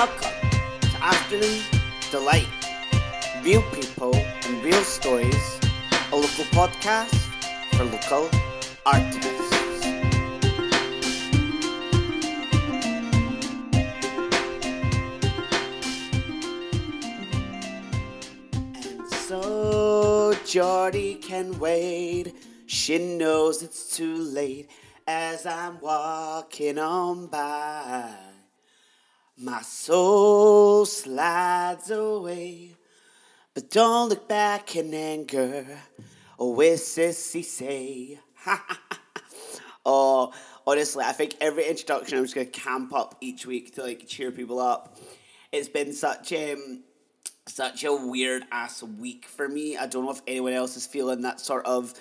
Welcome to Afternoon Delight. Real people and real stories, a local podcast for local artists. And so Jordy can wait. She knows it's too late as I'm walking on by. My soul slides away, but don't look back in anger. Oh, with sissy say. oh, honestly, I think every introduction I'm just gonna camp up each week to like cheer people up. It's been such um such a weird ass week for me. I don't know if anyone else is feeling that sort of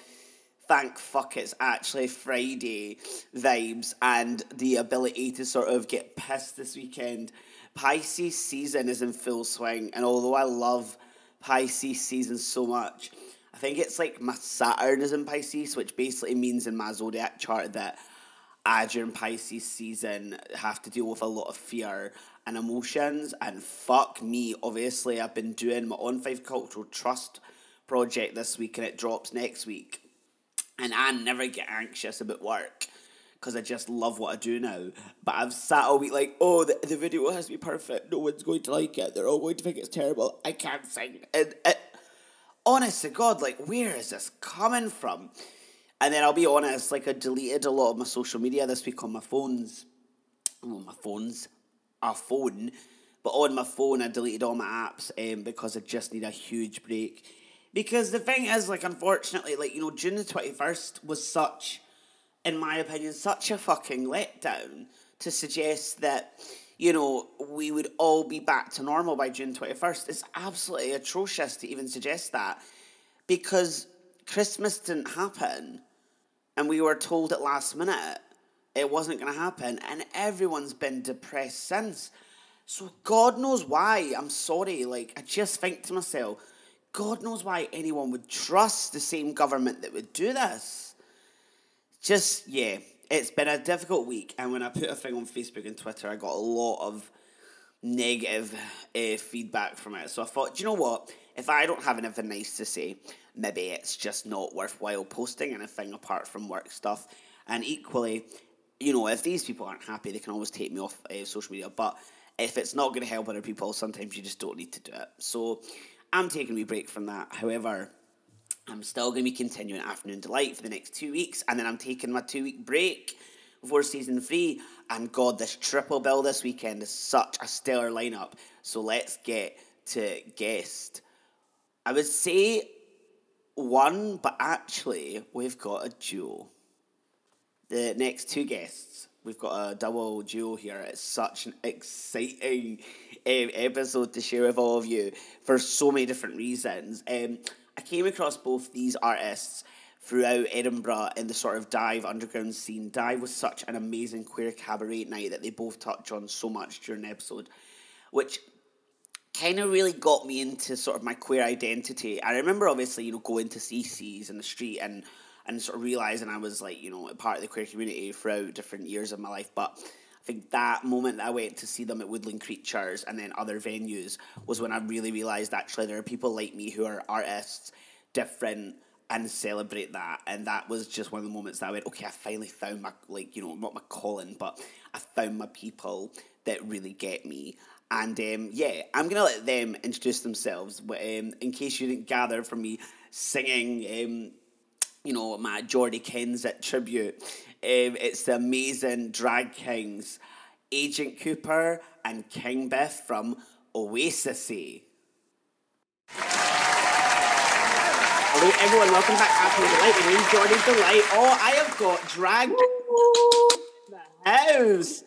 thank fuck it's actually Friday vibes and the ability to sort of get pissed this weekend. Pisces season is in full swing, and although I love Pisces season so much, I think it's like my Saturn is in Pisces, which basically means in my zodiac chart that I during Pisces season have to deal with a lot of fear and emotions. And fuck me, obviously, I've been doing my On Five Cultural Trust project this week, and it drops next week. And I never get anxious about work because I just love what I do now. But I've sat all week like, oh, the, the video has to be perfect. No one's going to like it. They're all going to think it's terrible. I can't sing. And it, honest to God, like, where is this coming from? And then I'll be honest, like, I deleted a lot of my social media this week on my phones. Oh, my phones. A phone. But on my phone, I deleted all my apps um, because I just need a huge break. Because the thing is, like, unfortunately, like, you know, June the 21st was such, in my opinion, such a fucking letdown to suggest that, you know, we would all be back to normal by June 21st. It's absolutely atrocious to even suggest that because Christmas didn't happen and we were told at last minute it wasn't going to happen and everyone's been depressed since. So God knows why. I'm sorry. Like, I just think to myself, God knows why anyone would trust the same government that would do this. Just, yeah, it's been a difficult week. And when I put a thing on Facebook and Twitter, I got a lot of negative uh, feedback from it. So I thought, you know what? If I don't have anything nice to say, maybe it's just not worthwhile posting anything apart from work stuff. And equally, you know, if these people aren't happy, they can always take me off uh, social media. But if it's not going to help other people, sometimes you just don't need to do it. So I'm taking a wee break from that. However, I'm still going to be continuing Afternoon Delight for the next two weeks, and then I'm taking my two week break before season three. And God, this triple bill this weekend is such a stellar lineup. So let's get to guest. I would say one, but actually, we've got a duo. The next two guests, we've got a double duo here. It's such an exciting um, episode to share with all of you for so many different reasons. Um, I came across both these artists throughout Edinburgh in the sort of dive underground scene. Dive was such an amazing queer cabaret night that they both touch on so much during the episode, which kind of really got me into sort of my queer identity. I remember obviously, you know, going to CCs in the street and and sort of realizing I was like, you know, a part of the queer community throughout different years of my life. But I think that moment that I went to see them at Woodland Creatures and then other venues was when I really realized actually there are people like me who are artists, different, and celebrate that. And that was just one of the moments that I went, okay, I finally found my, like, you know, not my calling, but I found my people that really get me. And um, yeah, I'm going to let them introduce themselves. Um, in case you didn't gather from me singing um, you know, my Jordy Kensett tribute. Um, it's the amazing drag kings, Agent Cooper and King Biff from Oasissy. Hello, everyone. Welcome back to After Delight. My name's Jordy Delight. Oh, I have got drag the house.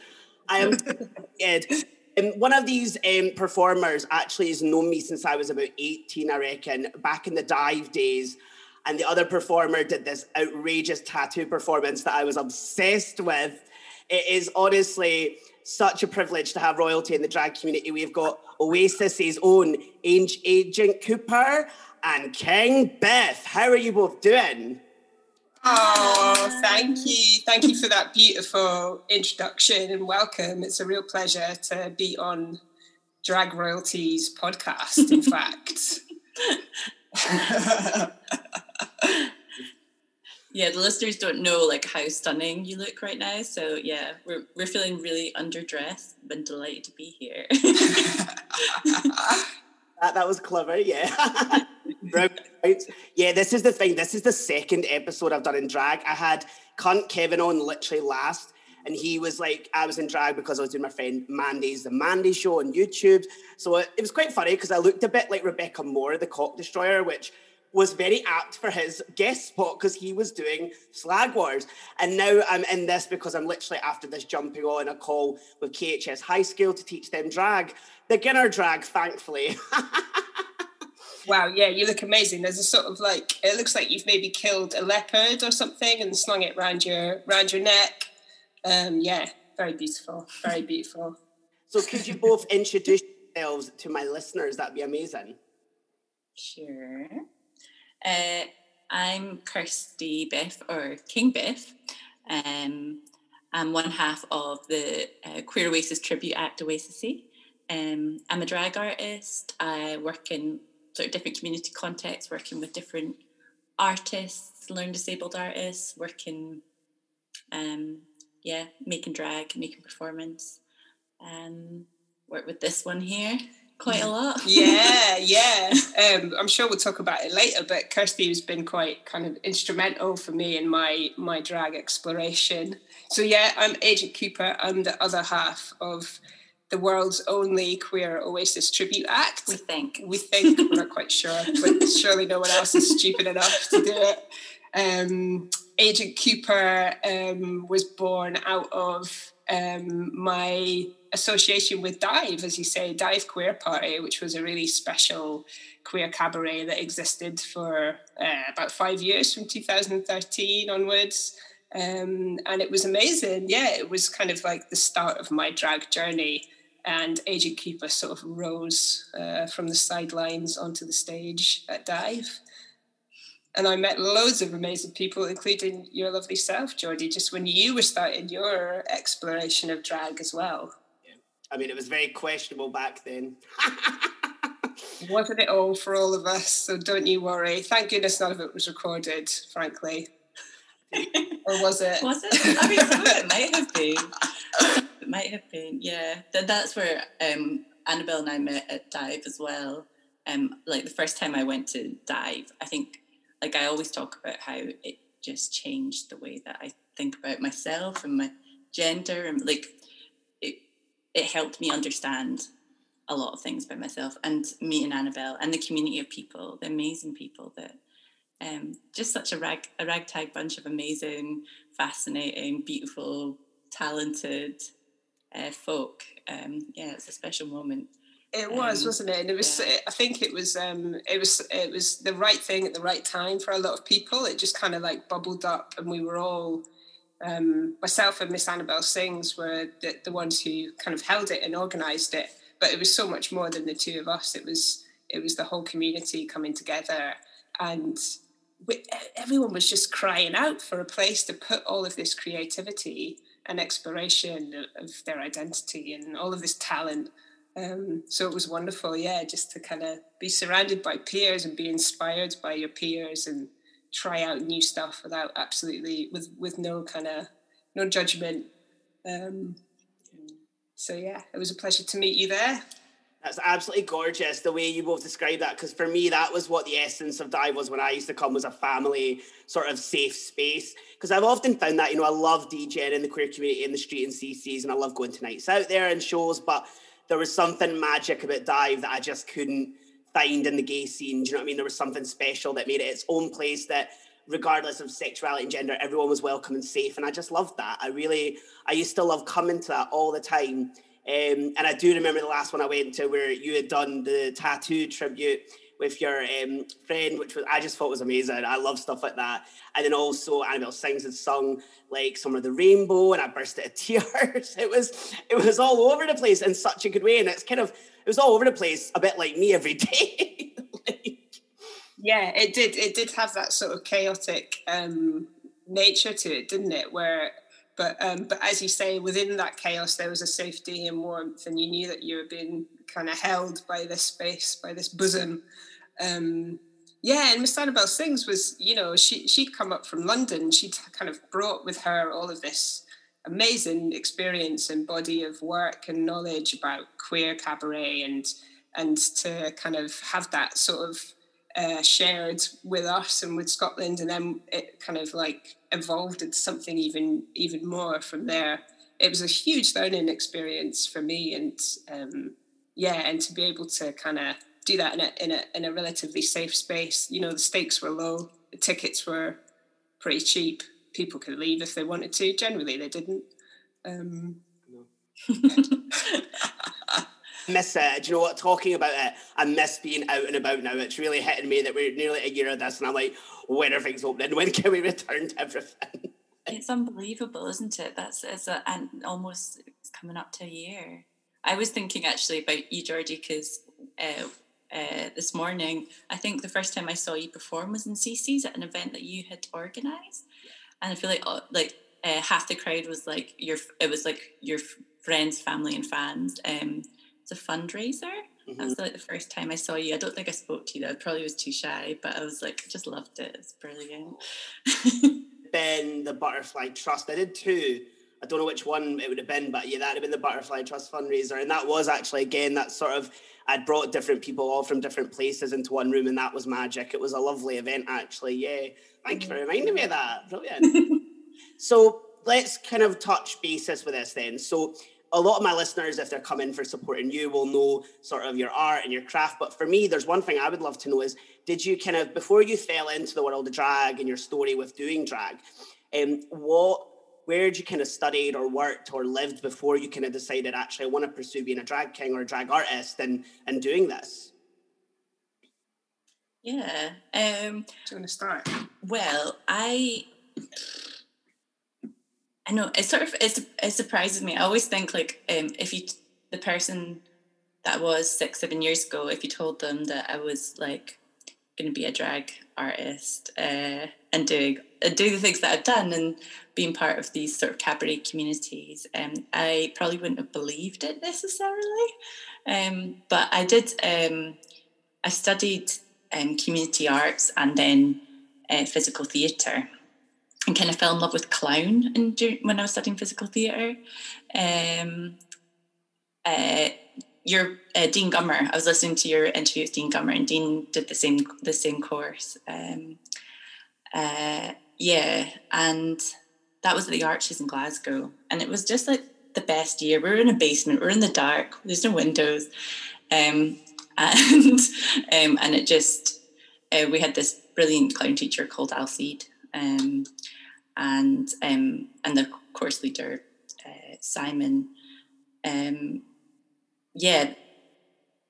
I am good. Um, one of these um, performers actually has known me since I was about 18, I reckon, back in the dive days and the other performer did this outrageous tattoo performance that I was obsessed with. It is honestly such a privilege to have royalty in the drag community. We've got Oasissy's own Agent Cooper and King Biff. How are you both doing? Oh, thank you. Thank you for that beautiful introduction and welcome. It's a real pleasure to be on drag royalties podcast. In fact. yeah, the listeners don't know like how stunning you look right now. So yeah, we're we're feeling really underdressed. Been delighted to be here. that that was clever. Yeah. yeah, this is the thing. This is the second episode I've done in drag. I had cunt Kevin on literally last, and he was like, I was in drag because I was doing my friend Mandy's the Mandy Show on YouTube. So it, it was quite funny because I looked a bit like Rebecca Moore, the Cock Destroyer, which was very apt for his guest spot because he was doing Slag Wars. And now I'm in this because I'm literally after this jumping on a call with KHS High School to teach them drag. The beginner drag, thankfully. wow, yeah, you look amazing. There's a sort of like it looks like you've maybe killed a leopard or something and slung it around your around your neck. Um, yeah, very beautiful, very beautiful. So could you both introduce yourselves to my listeners? That'd be amazing. Sure. Uh, I'm Kirsty Beth or King Biff. Um, I'm one half of the uh, Queer Oasis Tribute Act Oasissy. Um, I'm a drag artist. I work in sort of different community contexts, working with different artists, learn disabled artists, working, um, yeah, making drag, making performance. Um, work with this one here quite a lot. yeah, yeah. Um, I'm sure we'll talk about it later, but Kirsty has been quite kind of instrumental for me in my my drag exploration. So yeah, I'm Agent Cooper. I'm the other half of the world's only queer Oasis tribute act. We think. We think. We're not quite sure, but surely no one else is stupid enough to do it. Um, Agent Cooper um, was born out of um, my association with Dive, as you say, Dive Queer Party, which was a really special queer cabaret that existed for uh, about five years from 2013 onwards. Um, and it was amazing. Yeah, it was kind of like the start of my drag journey. And Agent Cooper sort of rose uh, from the sidelines onto the stage at Dive. And I met loads of amazing people, including your lovely self, Jordy, just when you were starting your exploration of drag as well. I mean, it was very questionable back then. Wasn't it all for all of us? So don't you worry. Thank goodness none of it was recorded, frankly. or was it? Was it? I mean, it might have been. It might have been, yeah. That's where um, Annabelle and I met at Dive as well. Um, like the first time I went to Dive, I think, like I always talk about how it just changed the way that I think about myself and my gender and like it helped me understand a lot of things about myself and meeting Annabelle and the community of people, the amazing people that um, just such a rag a ragtag bunch of amazing, fascinating, beautiful, talented uh, folk. Um, yeah, it's a special moment. It was, um, wasn't it? And it was. Yeah. I think it was. Um, it was. It was the right thing at the right time for a lot of people. It just kind of like bubbled up, and we were all um, myself and Miss Annabelle Sings were the, the ones who kind of held it and organised it. But it was so much more than the two of us. It was it was the whole community coming together, and we, everyone was just crying out for a place to put all of this creativity and exploration of, their identity and all of this talent. Um, so it was wonderful, yeah, just to kind of be surrounded by peers and be inspired by your peers and try out new stuff without absolutely with with no kind of no judgment. Um, so yeah, it was a pleasure to meet you there. That's absolutely gorgeous the way you both described that because for me that was what the essence of dive was when I used to come was a family sort of safe space because I've often found that you know I love DJing in the queer community in the street and CCs and I love going to nights out there and shows but there was something magic about dive that I just couldn't find in the gay scene. Do you know what I mean? There was something special that made it its own place that regardless of sexuality and gender, everyone was welcome and safe. And I just loved that. I really, I used to love coming to that all the time. Um, and I do remember the last one I went to where you had done the tattoo tribute with your um, friend, which was I just thought was amazing. I love stuff like that. And then also Annabelle Sings had sung like some of the rainbow, and I burst into tears. it was it was all over the place in such a good way, and it's kind of it was all over the place, a bit like me every day. like, yeah, it did. It did have that sort of chaotic um, nature to it, didn't it? Where but um, but as you say, within that chaos, there was a safety and warmth, and you knew that you were being kind of held by this space, by this bosom. Um, yeah, and Miss Annabelle Sings was, you know, she she'd come up from London. She'd kind of brought with her all of this amazing experience and body of work and knowledge about queer cabaret and and to kind of have that sort of uh, shared with us and with Scotland, and then it kind of like evolved into something even even more from there. It was a huge learning experience for me, and um, yeah, and to be able to kind of do that in a in a in a relatively safe space. You know, the stakes were low, the tickets were pretty cheap. People could leave if they wanted to. Generally, they didn't. Um, miss it. Do you know what? Talking about it, I miss being out and about now. It's really hitting me that we're nearly a year of this, and I'm like, when are things opening? When can we return to everything? It's unbelievable, isn't it? That's it's a, and almost it's coming up to a year. I was thinking actually about you, Georgie, because uh, uh, this morning I think the first time I saw you perform was in CC's at an event that you had organised, and I feel like uh, like uh, half the crowd was like your it was like your friends, family, and fans. Um, it's a fundraiser. Mm-hmm. That was like the first time I saw you. I don't think I spoke to you. I probably was too shy, but I was like, just loved it. It's brilliant. ben, the Butterfly Trust. I did two. I don't know which one it would have been, but yeah, that would have been the Butterfly Trust fundraiser. And that was actually, again, that sort of, I'd brought different people all from different places into one room, and that was magic. It was a lovely event, actually. Yeah. Thank you for reminding me of that. Brilliant. so let's kind of touch basis with this then. So a lot of my listeners, if they're coming for supporting you, will know sort of your art and your craft. But for me, there's one thing I would love to know is did you kind of, before you fell into the world of drag and your story with doing drag, um, what, where did you kind of studied or worked or lived before you kind of decided actually I want to pursue being a drag king or a drag artist and, and doing this? Yeah. Um, Do you want to start? Well, I I know it sort of it, it surprises me. I always think like um, if you the person that was six seven years ago, if you told them that I was like going to be a drag artist uh, and doing uh, do the things that I've done and being part of these sort of cabaret communities, um, I probably wouldn't have believed it necessarily. Um, but I did. Um, I studied um, community arts and then uh, physical theatre and kind of fell in love with clown and when I was studying physical theatre. Um, uh, your uh, Dean Gummer, I was listening to your interview with Dean Gummer, and Dean did the same the same course. Um, uh, yeah, and that was at the Arches in Glasgow, and it was just like the best year. We were in a basement, we are in the dark, there's no windows, um, and um, and it just uh, we had this brilliant clown teacher called Alcide, um, and um, and the course leader uh, Simon. Um, yeah,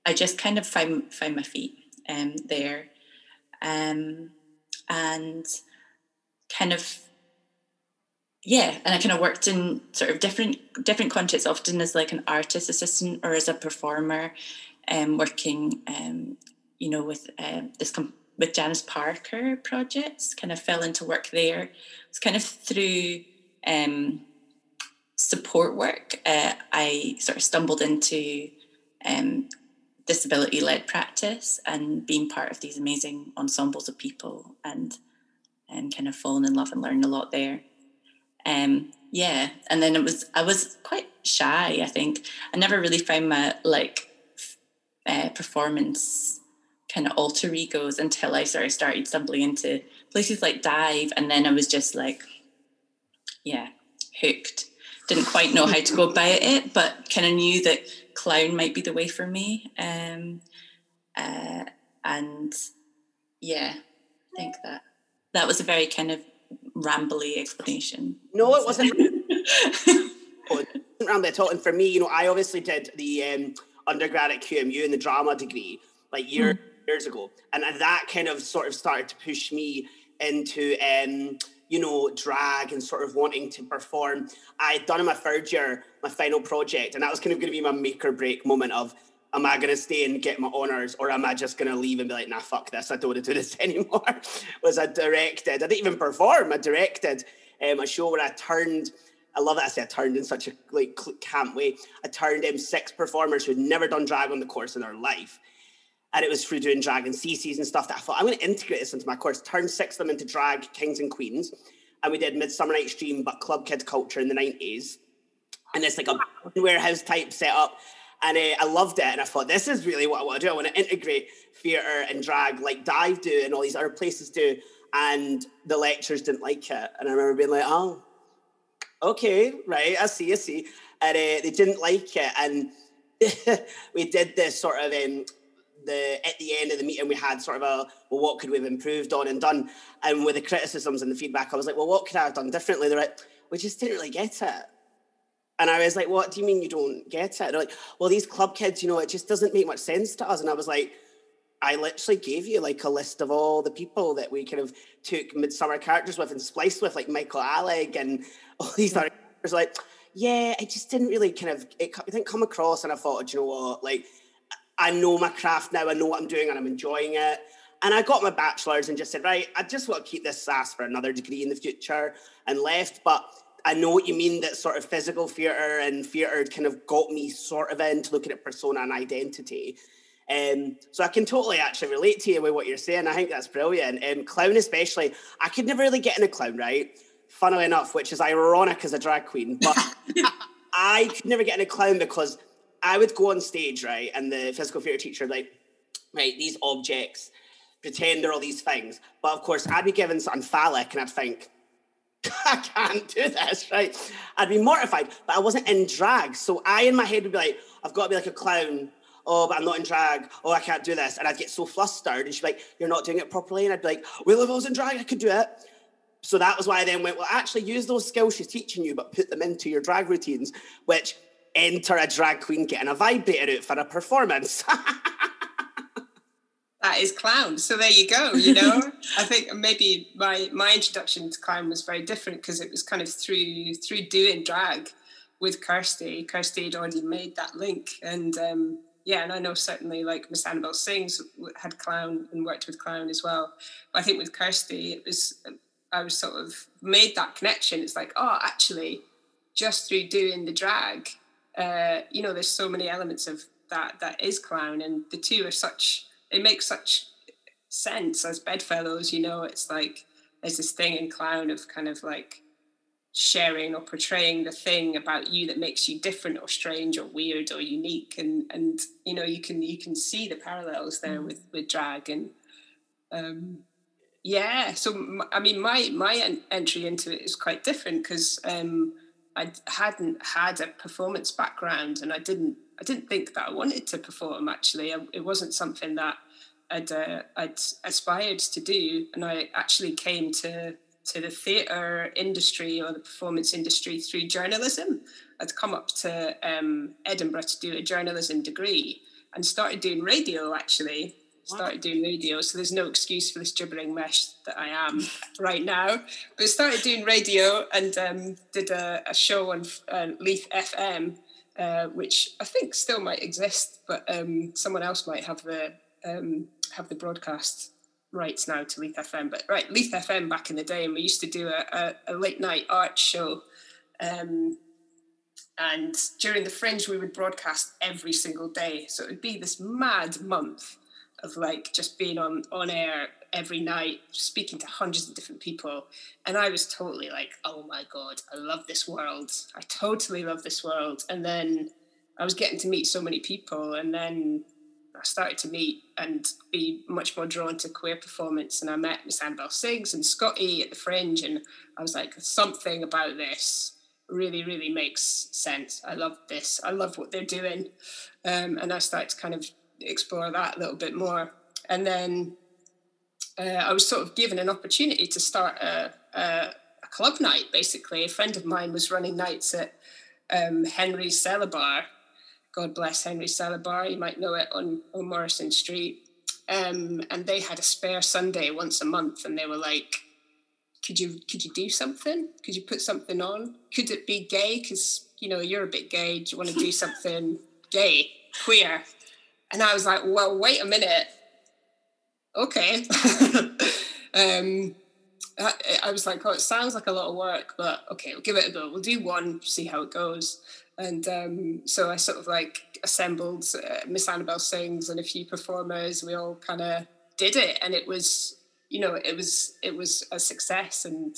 I just kind of find find my feet um, there, um, and kind of yeah, and I kind of worked in sort of different different contexts, often as like an artist assistant or as a performer, um, working um, you know with uh, this com- with Janice Parker projects, kind of fell into work there. It's kind of through um, support work, uh, I sort of stumbled into um, disability led practice and being part of these amazing ensembles of people and and kind of fallen in love and learned a lot there. Um, yeah, and then it was I was quite shy. I think I never really found my like uh, performance kind of alter egos until I sort of started stumbling into places like dive, and then I was just like, yeah, hooked. Didn't quite know how to go about it, but kind of knew that clown might be the way for me. Um, uh, and yeah, I think that that was a very kind of rambly explanation. No, it wasn't. oh, rambly at all. And for me, you know, I obviously did the um, undergrad at QMU in the drama degree, like year. Mm years ago, and that kind of sort of started to push me into um, you know drag and sort of wanting to perform. I had done in my third year my final project, and that was kind of going to be my make or break moment of. Am I gonna stay and get my honors, or am I just gonna leave and be like, "Nah, fuck this! I don't want to do this anymore"? was I directed? I didn't even perform. I directed um, a show where I turned I love that I say I turned in such a like camp way. I turned in six performers who'd never done drag on the course in their life. And it was through doing drag and CCs and stuff that I thought I'm going to integrate this into my course, turn six of them into drag kings and queens. And we did Midsummer Night's Dream, but club kids culture in the 90s. And it's like a warehouse type setup. And uh, I loved it. And I thought, this is really what I want to do. I want to integrate theatre and drag like Dive do and all these other places do. And the lecturers didn't like it. And I remember being like, oh, okay, right, I see, I see. And uh, they didn't like it. And we did this sort of um, the at the end of the meeting we had sort of a well what could we have improved on and done and with the criticisms and the feedback I was like well what could I have done differently they're like we just didn't really get it and I was like, what do you mean you don't get it? They're like, well, these club kids, you know, it just doesn't make much sense to us. And I was like, I literally gave you like a list of all the people that we kind of took midsummer characters with and spliced with, like Michael Alig and all these other characters. Like, yeah, it just didn't really kind of, it, it didn't come across. And I thought, do you know what? Like, I know my craft now. I know what I'm doing and I'm enjoying it. And I got my bachelor's and just said, right, I just want to keep this sass for another degree in the future and left. But I know what you mean that sort of physical theatre and theatre kind of got me sort of into looking at persona and identity. Um, so I can totally actually relate to you with what you're saying. I think that's brilliant. Um, clown especially, I could never really get in a clown, right? Funnily enough, which is ironic as a drag queen, but I could never get in a clown because I would go on stage, right, and the physical theatre teacher like, right, these objects, pretend they're all these things. But of course, I'd be given something phallic and I'd think, I can't do this, right? I'd be mortified, but I wasn't in drag. So I, in my head, would be like, I've got to be like a clown. Oh, but I'm not in drag. Oh, I can't do this. And I'd get so flustered. And she'd be like, You're not doing it properly. And I'd be like, Well, if I was in drag, I could do it. So that was why I then went, Well, actually use those skills she's teaching you, but put them into your drag routines, which enter a drag queen getting a vibrator out for a performance. that is clown. So there you go. You know, I think maybe my my introduction to clown was very different because it was kind of through through doing drag with Kirsty. Kirsty had already made that link, and um, yeah, and I know certainly like Miss Annabelle Sings had clown and worked with clown as well. But I think with Kirsty, it was I was sort of made that connection. It's like, oh, actually, just through doing the drag, uh, you know, there's so many elements of that that is clown, and the two are such it makes such sense as bedfellows. You know, it's like there's this thing in clown of kind of like sharing or portraying the thing about you that makes you different or strange or weird or unique and and you know you can you can see the parallels there mm. with with drag and um yeah so i mean my my entry into it is quite different because um i hadn't had a performance background and i didn't I didn't think that I wanted to perform. Actually, it wasn't something that I'd, uh, I'd aspired to do, and I actually came to to the theatre industry or the performance industry through journalism. I'd come up to um, Edinburgh to do a journalism degree and started doing radio. Actually, started doing radio, so there's no excuse for this gibbering mesh that I am right now. But started doing radio and um, did a, a, show on uh, Leith FM uh, which I think still might exist, but um, someone else might have the um, have the broadcast rights now to Leith FM. But right, Leith FM back in the day, and we used to do a, a, a late night art show. Um, and during the fringe, we would broadcast every single day. So it would be this mad month of like just being on on air every night, speaking to hundreds of different people. And I was totally like, oh my God, I love this world. I totally love this world. And then I was getting to meet so many people. And then I started to meet and be much more drawn to queer performance. And I met Miss Annabelle Sings and Scotty at the Fringe. And I was like, something about this really, really makes sense. I love this. I love what they're doing. Um, and I started to kind of explore that a little bit more. And then uh, I was sort of given an opportunity to start a, a, a, club night. Basically, a friend of mine was running nights at um, Henry's Cellar Bar. God bless Henry's Cellar Bar. You might know it on, on Morrison Street. Um, and they had a spare Sunday once a month, and they were like, "Could you could you do something? Could you put something on? Could it be gay? Because you know you're a bit gay. Do you want to do something gay, queer?" And I was like, "Well, wait a minute." okay. um, I, I, was like, oh, it sounds like a lot of work, but okay, we'll give it a go. We'll do one, see how it goes. And um, so I sort of like assembled uh, Miss Annabelle Sings and a few performers. We all kind of did it, and it was, you know, it was it was a success. And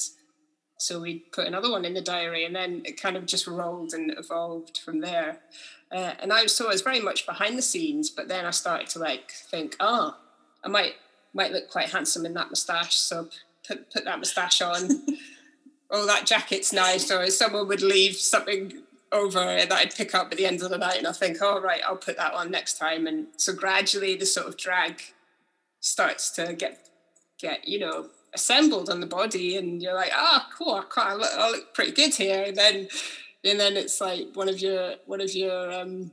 so we put another one in the diary, and then it kind of just rolled and evolved from there. Uh, and I so I was very much behind the scenes, but then I started to like think, oh, I might might look quite handsome in that moustache, so put put that moustache on. oh, that jacket's nice. Or someone would leave something over that I'd pick up at the end of the night, and I think, oh right, I'll put that on next time. And so gradually, the sort of drag starts to get get you know assembled on the body, and you're like, ah, oh, cool, I look, I look pretty good here. And then and then it's like one of your one of your um,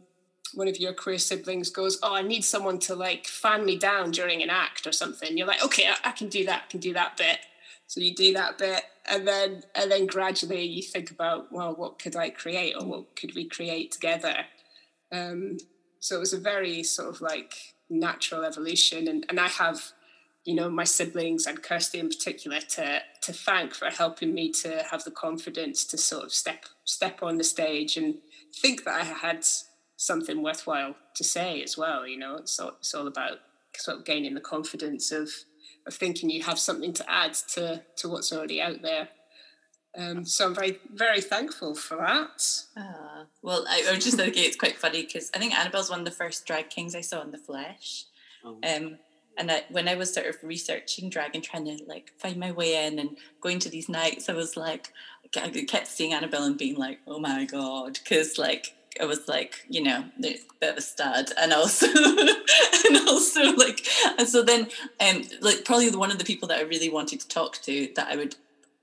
one of your queer siblings goes, "Oh, I need someone to like fan me down during an act or something." You're like, "Okay, I, I can do that. I can do that bit." So you do that bit, and then and then gradually you think about, well, what could I create, or what could we create together? Um, so it was a very sort of like natural evolution, and and I have you know my siblings and Kirsty in particular to to thank for helping me to have the confidence to sort of step step on the stage and think that I had something worthwhile to say as well. You know, it's all, it's all about sort of gaining the confidence of of thinking you have something to add to to what's already out there. Um, so I'm very very thankful for that. Uh, well, I, I was just thinking it's quite funny because I think Annabelle's one of the first drag kings I saw in the flesh. Oh. Um, and I, when I was sort of researching drag and trying to like find my way in and going to these nights, I was like, I kept seeing Annabelle and being like, oh my god, because like I was like, you know, a bit of a stud, and also, and also like, and so then, um, like probably one of the people that I really wanted to talk to that I would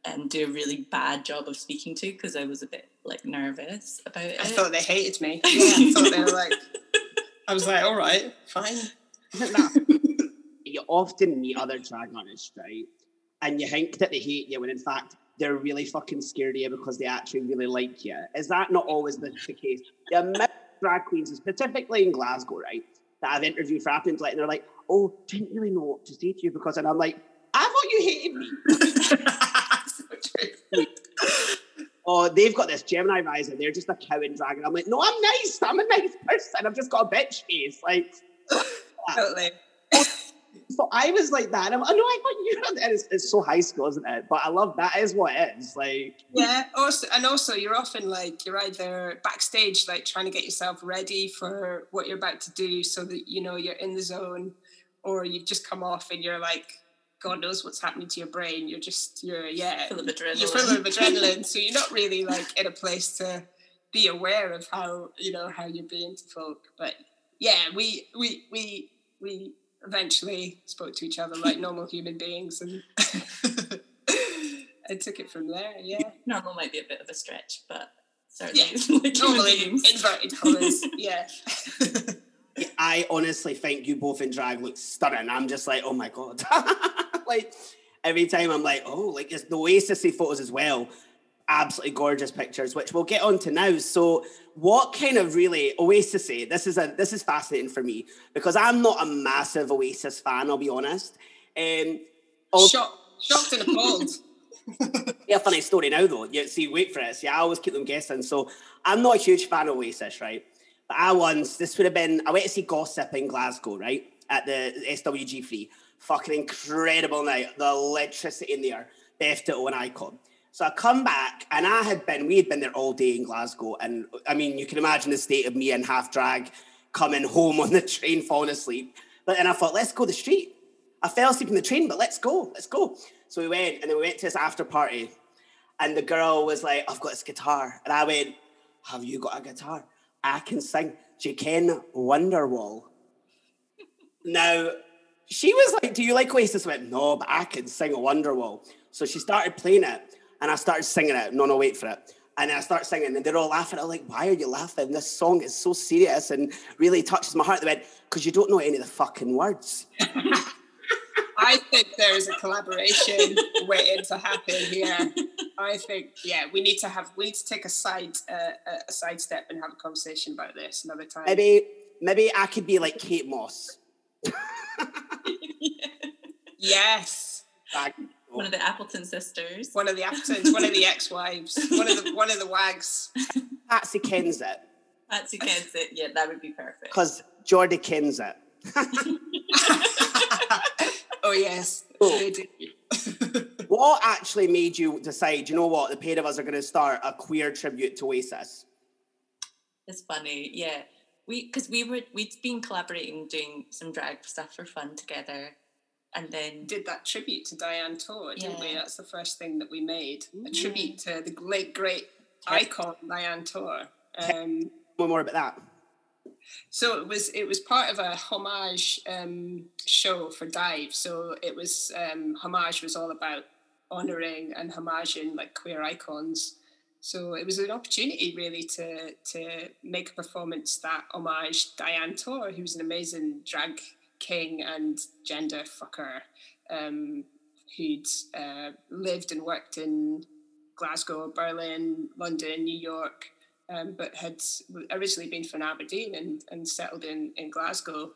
um, do a really bad job of speaking to because I was a bit like nervous about it. I thought they hated me. Yeah, I thought they were like, I was like, all right, fine. often meet other drag artists, right? And you think that they hate you when in fact they're really fucking scared of you because they actually really like you. Is that not always the, the case? The amount drag queens, specifically in Glasgow, right, that I've interviewed for Appins, like, and they're like, oh, didn't really know what to say to you because, and I'm like, I thought you hated me. oh, they've got this Gemini rise and they're just a cow. And I'm like, no, I'm nice. I'm a nice person. I've just got a bitch face. Like, totally so I was like that. I'm, oh, I know I thought you know, it's, it's so high school, isn't it? But I love that is what it is. Like yeah. Also, and also you're often like you're either backstage, like trying to get yourself ready for what you're about to do, so that you know you're in the zone, or you've just come off and you're like. God knows what's happening to your brain. You're just, you're, yeah, full of adrenaline. You're full of adrenaline. so you're not really like in a place to be aware of how, you know, how you're being to folk. But yeah, we, we, we, we eventually spoke to each other like normal human beings and I took it from there. Yeah. Normal might be a bit of a stretch, but certainly yeah. like normally inverted colours. yeah. I honestly think you both in drag look stunning. I'm just like, oh my god. like every time I'm like, oh, like it's the Oasis photos as well absolutely gorgeous pictures, which we'll get on to now. So, what kind of really Oasis? Say This is a this is fascinating for me because I'm not a massive Oasis fan. I'll be honest. Um, also, Shock, shocked and appalled. yeah, funny story now though. Yeah, see, wait for it. See, I always keep them guessing. So I'm not a huge fan of Oasis, right? But I once this would have been I went to see Gossip in Glasgow, right, at the SWG3. Fucking incredible night. The electricity in there, Beth Ditto and Icon. So I come back and I had been, we had been there all day in Glasgow. And I mean, you can imagine the state of me in half drag coming home on the train, falling asleep. But then I thought, let's go the street. I fell asleep in the train, but let's go, let's go. So we went and then we went to this after party. And the girl was like, I've got this guitar. And I went, Have you got a guitar? I can sing. Do you ken Wonderwall? now, she was like, Do you like Oasis? I went, No, but I can sing a Wonderwall. So she started playing it. And I started singing it. No, no, wait for it. And then I start singing, and they're all laughing. I'm like, why are you laughing? This song is so serious and really touches my heart. They went, because you don't know any of the fucking words. I think there is a collaboration waiting to happen here. I think, yeah, we need to have, we need to take a side, uh, a side step and have a conversation about this another time. Maybe, maybe I could be like Kate Moss. yes. Back one of the Appleton sisters. One of the Appletons, one of the ex-wives, one of the one of the wags. Patsy kins it. Patsy kins it. Yeah, that would be perfect. Because Jordy kins it. oh yes. Oh. what actually made you decide, you know what, the pair of us are going to start a queer tribute to Oasis? It's funny, yeah. We because we were we'd been collaborating doing some drag stuff for fun together, and then did that tribute to Diane Torr, didn't we? That's the first thing that we made. A tribute to the late great icon Diane Torr. Um, One more about that. So it was it was part of a homage um, show for Dive. So it was um, homage was all about honouring and homaging like queer icons. So it was an opportunity really to to make a performance that homaged Diane Torr, who's an amazing drag king and gender fucker, um, who'd uh, lived and worked in Glasgow, Berlin, London, New York, um, but had originally been from Aberdeen and, and settled in, in Glasgow.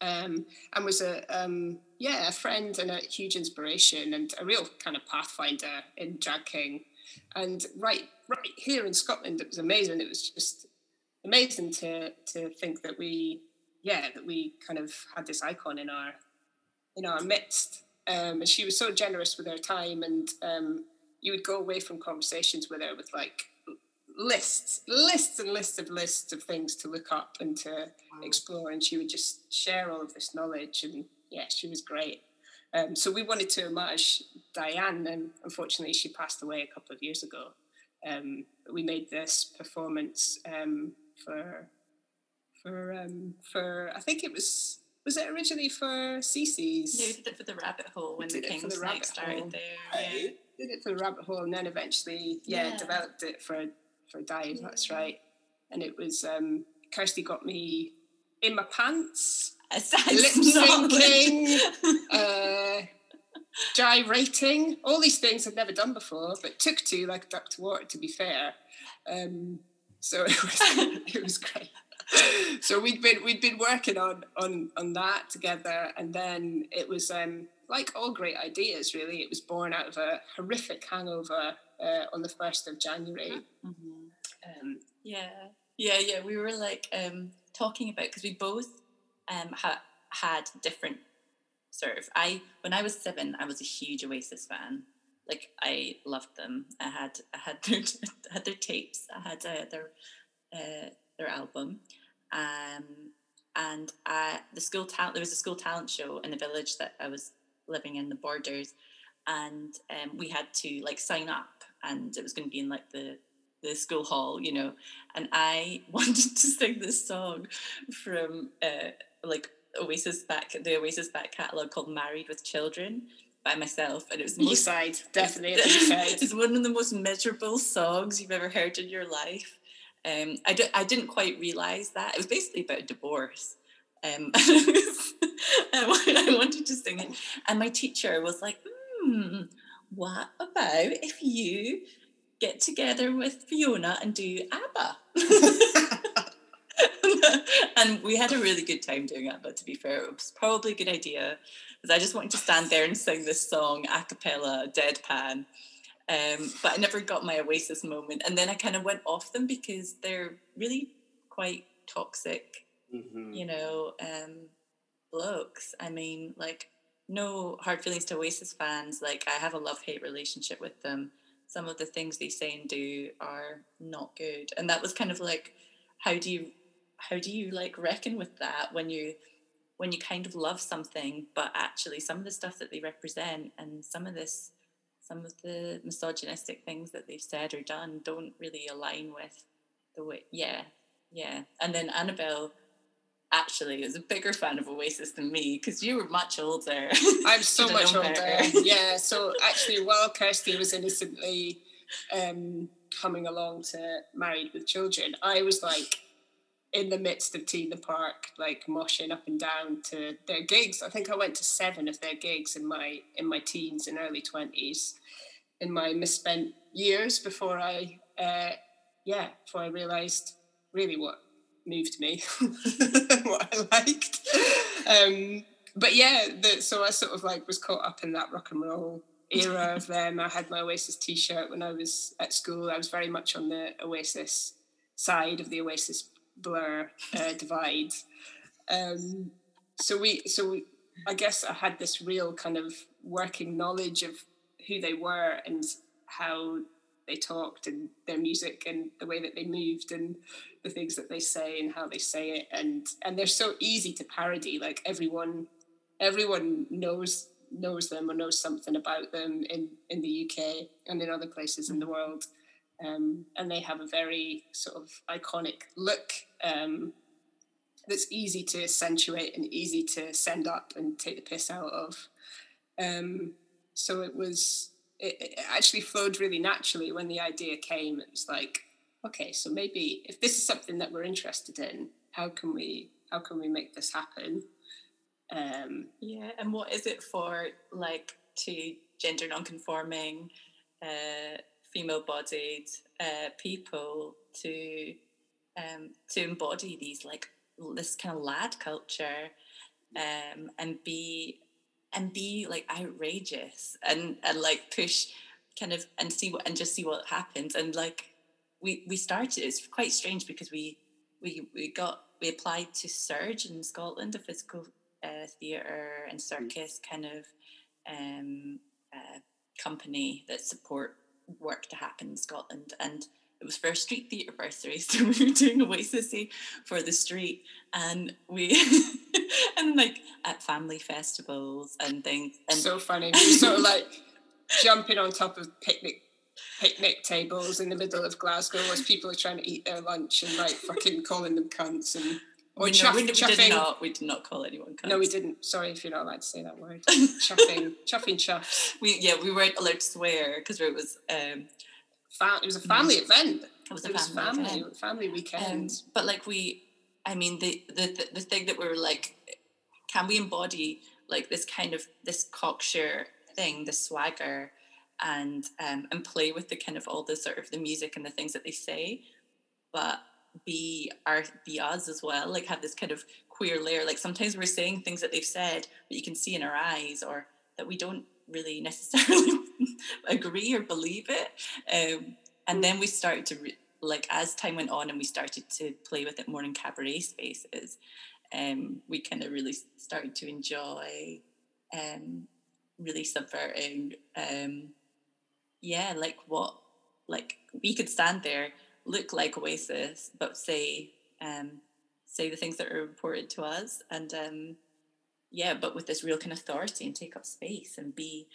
Um, and was a um, yeah a friend and a huge inspiration and a real kind of pathfinder in drag king. And right right here in Scotland, it was amazing. It was just amazing to to think that we yeah that we kind of had this icon in our in our midst. Um, and she was so generous with her time, and um, you would go away from conversations with her with like lists, lists and lists of lists of things to look up and to wow. explore. And she would just share all of this knowledge. And yeah, she was great. Um, so we wanted to homage Diane, and unfortunately, she passed away a couple of years ago. Um, we made this performance um, for for um, for I think it was was it originally for CC's? We did it for the Rabbit Hole when the King's the started hole. there. Yeah. Did it for the Rabbit Hole, and then eventually, yeah, yeah. developed it for for Dive. Yeah. That's right. And it was um, Kirsty got me in my pants, lip syncing, uh, gyrating, all these things I'd never done before, but took to like a duck to water. To be fair, um, so it was it was great. so we'd been we'd been working on on on that together, and then it was um, like all great ideas. Really, it was born out of a horrific hangover uh, on the first of January. Mm-hmm. Um, yeah, yeah, yeah. We were like um, talking about because we both um, ha- had different sort of. I when I was seven, I was a huge Oasis fan. Like I loved them. I had I had their had their tapes. I had uh, their uh, their album, um, and I, the school talent. There was a school talent show in the village that I was living in the borders, and um, we had to like sign up, and it was going to be in like the the school hall, you know, and I wanted to sing this song from uh, like Oasis back the Oasis back catalogue called "Married with Children" by myself, and it was the most, side definitely. it's one of the most miserable songs you've ever heard in your life. Um, I, d- I didn't quite realize that it was basically about divorce. Um, I wanted to sing it, and my teacher was like, "Hmm, what about if you?" get together with Fiona and do ABBA. and we had a really good time doing ABBA, to be fair. It was probably a good idea because I just wanted to stand there and sing this song a cappella, deadpan. Um, but I never got my Oasis moment. And then I kind of went off them because they're really quite toxic, mm-hmm. you know, um, blokes. I mean, like, no hard feelings to Oasis fans. Like, I have a love hate relationship with them some of the things they say and do are not good and that was kind of like how do you how do you like reckon with that when you when you kind of love something but actually some of the stuff that they represent and some of this some of the misogynistic things that they've said or done don't really align with the way yeah yeah and then annabelle actually is a bigger fan of Oasis than me because you were much older. I'm so much older. yeah. So actually, while Kirsty was innocently um, coming along to Married with Children, I was like in the midst of T in the Park, like moshing up and down to their gigs. I think I went to seven of their gigs in my in my teens and early twenties, in my misspent years before I, uh, yeah, before I realised really what moved me, what I liked. Um, but yeah, the, so I sort of like was caught up in that rock and roll era of them. I had my Oasis T-shirt when I was at school. I was very much on the Oasis side of the Oasis Blur uh, divide. Um, so we, so we, I guess I had this real kind of working knowledge of who they were and how they talked and their music and the way that they moved and the things that they say and how they say it. And and they're so easy to parody like everyone everyone knows knows them or knows something about them in in the UK and in other places in the world um, and they have a very sort of iconic look um, that's easy to accentuate and easy to send up and take the piss out of um, so it was it, it actually flowed really naturally when the idea came. It was like, okay, so maybe if this is something that we're interested in, how can we how can we make this happen? Um, yeah, and what is it for like to gender non-conforming, uh, female-bodied uh, people to um, to embody these like this kind of lad culture um, and be and be like outrageous and and like push kind of and see what and just see what happens and like we we started it's quite strange because we we we got we applied to surge in scotland a physical uh, theatre and mm. circus kind of um, uh, company that support work to happen in scotland and it was for a street theatre bursary, so we were doing Oasis for the street, and we and like at family festivals and things. And so funny, of like jumping on top of picnic picnic tables in the middle of Glasgow as people are trying to eat their lunch and like fucking calling them cunts and or no, chuff, we, we chuffing. Did not, we did not call anyone cunts. No, we didn't. Sorry if you're not allowed to say that word. chuffing, chuffing chuffs. We yeah, we weren't allowed to swear because it was um, fa- it was a family event. It was a family, family, event. family weekend. Um, but like we, I mean, the, the the thing that we were like, can we embody like this kind of this cocksure thing, the swagger, and um, and play with the kind of all the sort of the music and the things that they say, but be our be us as well. Like have this kind of queer layer. Like sometimes we're saying things that they've said, but you can see in our eyes, or that we don't really necessarily agree or believe it. Um, and then we started to re- like as time went on and we started to play with it more in cabaret spaces. Um, we kind of really started to enjoy um, really subverting um, yeah like what like we could stand there look like oasis but say um, say the things that are important to us and um, yeah, but with this real kind of authority and take up space and be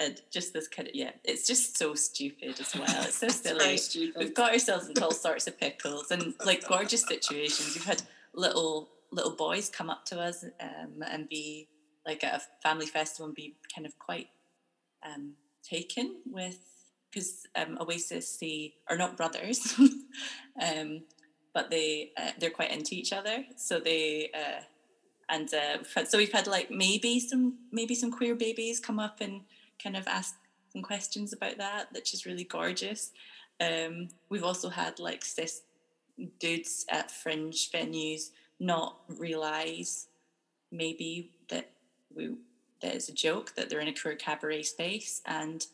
uh, just this kind of yeah, it's just so stupid as well. It's so silly. We've got ourselves into all sorts of pickles and like gorgeous situations. We've had little little boys come up to us um, and be like at a family festival and be kind of quite um, taken with because um, Oasis they are not brothers, um, but they uh, they're quite into each other. So they uh, and uh, we've had, so we've had like maybe some maybe some queer babies come up and kind of ask some questions about that, which is really gorgeous. Um, we've also had like cis dudes at fringe venues not realize maybe that we that it's a joke that they're in a queer cabaret space and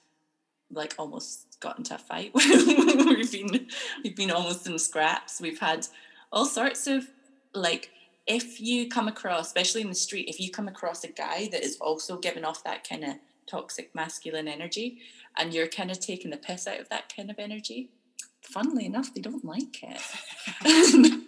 like almost got into a fight. we've been we've been almost in scraps. We've had all sorts of like if you come across, especially in the street, if you come across a guy that is also giving off that kind of toxic masculine energy and you're kind of taking the piss out of that kind of energy, funnily enough, they don't like it.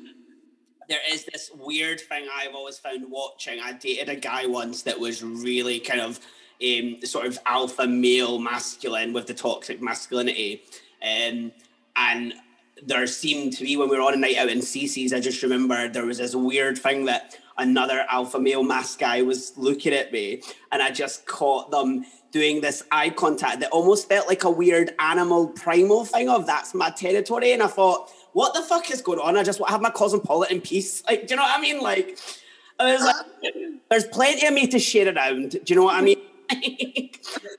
there is this weird thing I've always found watching. I dated a guy once that was really kind of um, sort of alpha male masculine with the toxic masculinity. Um, and there seemed to be when we were on a night out in CC's, I just remember there was this weird thing that another alpha male mask guy was looking at me, and I just caught them doing this eye contact that almost felt like a weird animal primal thing of that's my territory. And I thought, what the fuck is going on? I just want to have my cosmopolitan peace. Like, do you know what I mean? Like, I was like, there's plenty of me to share around. Do you know what I mean?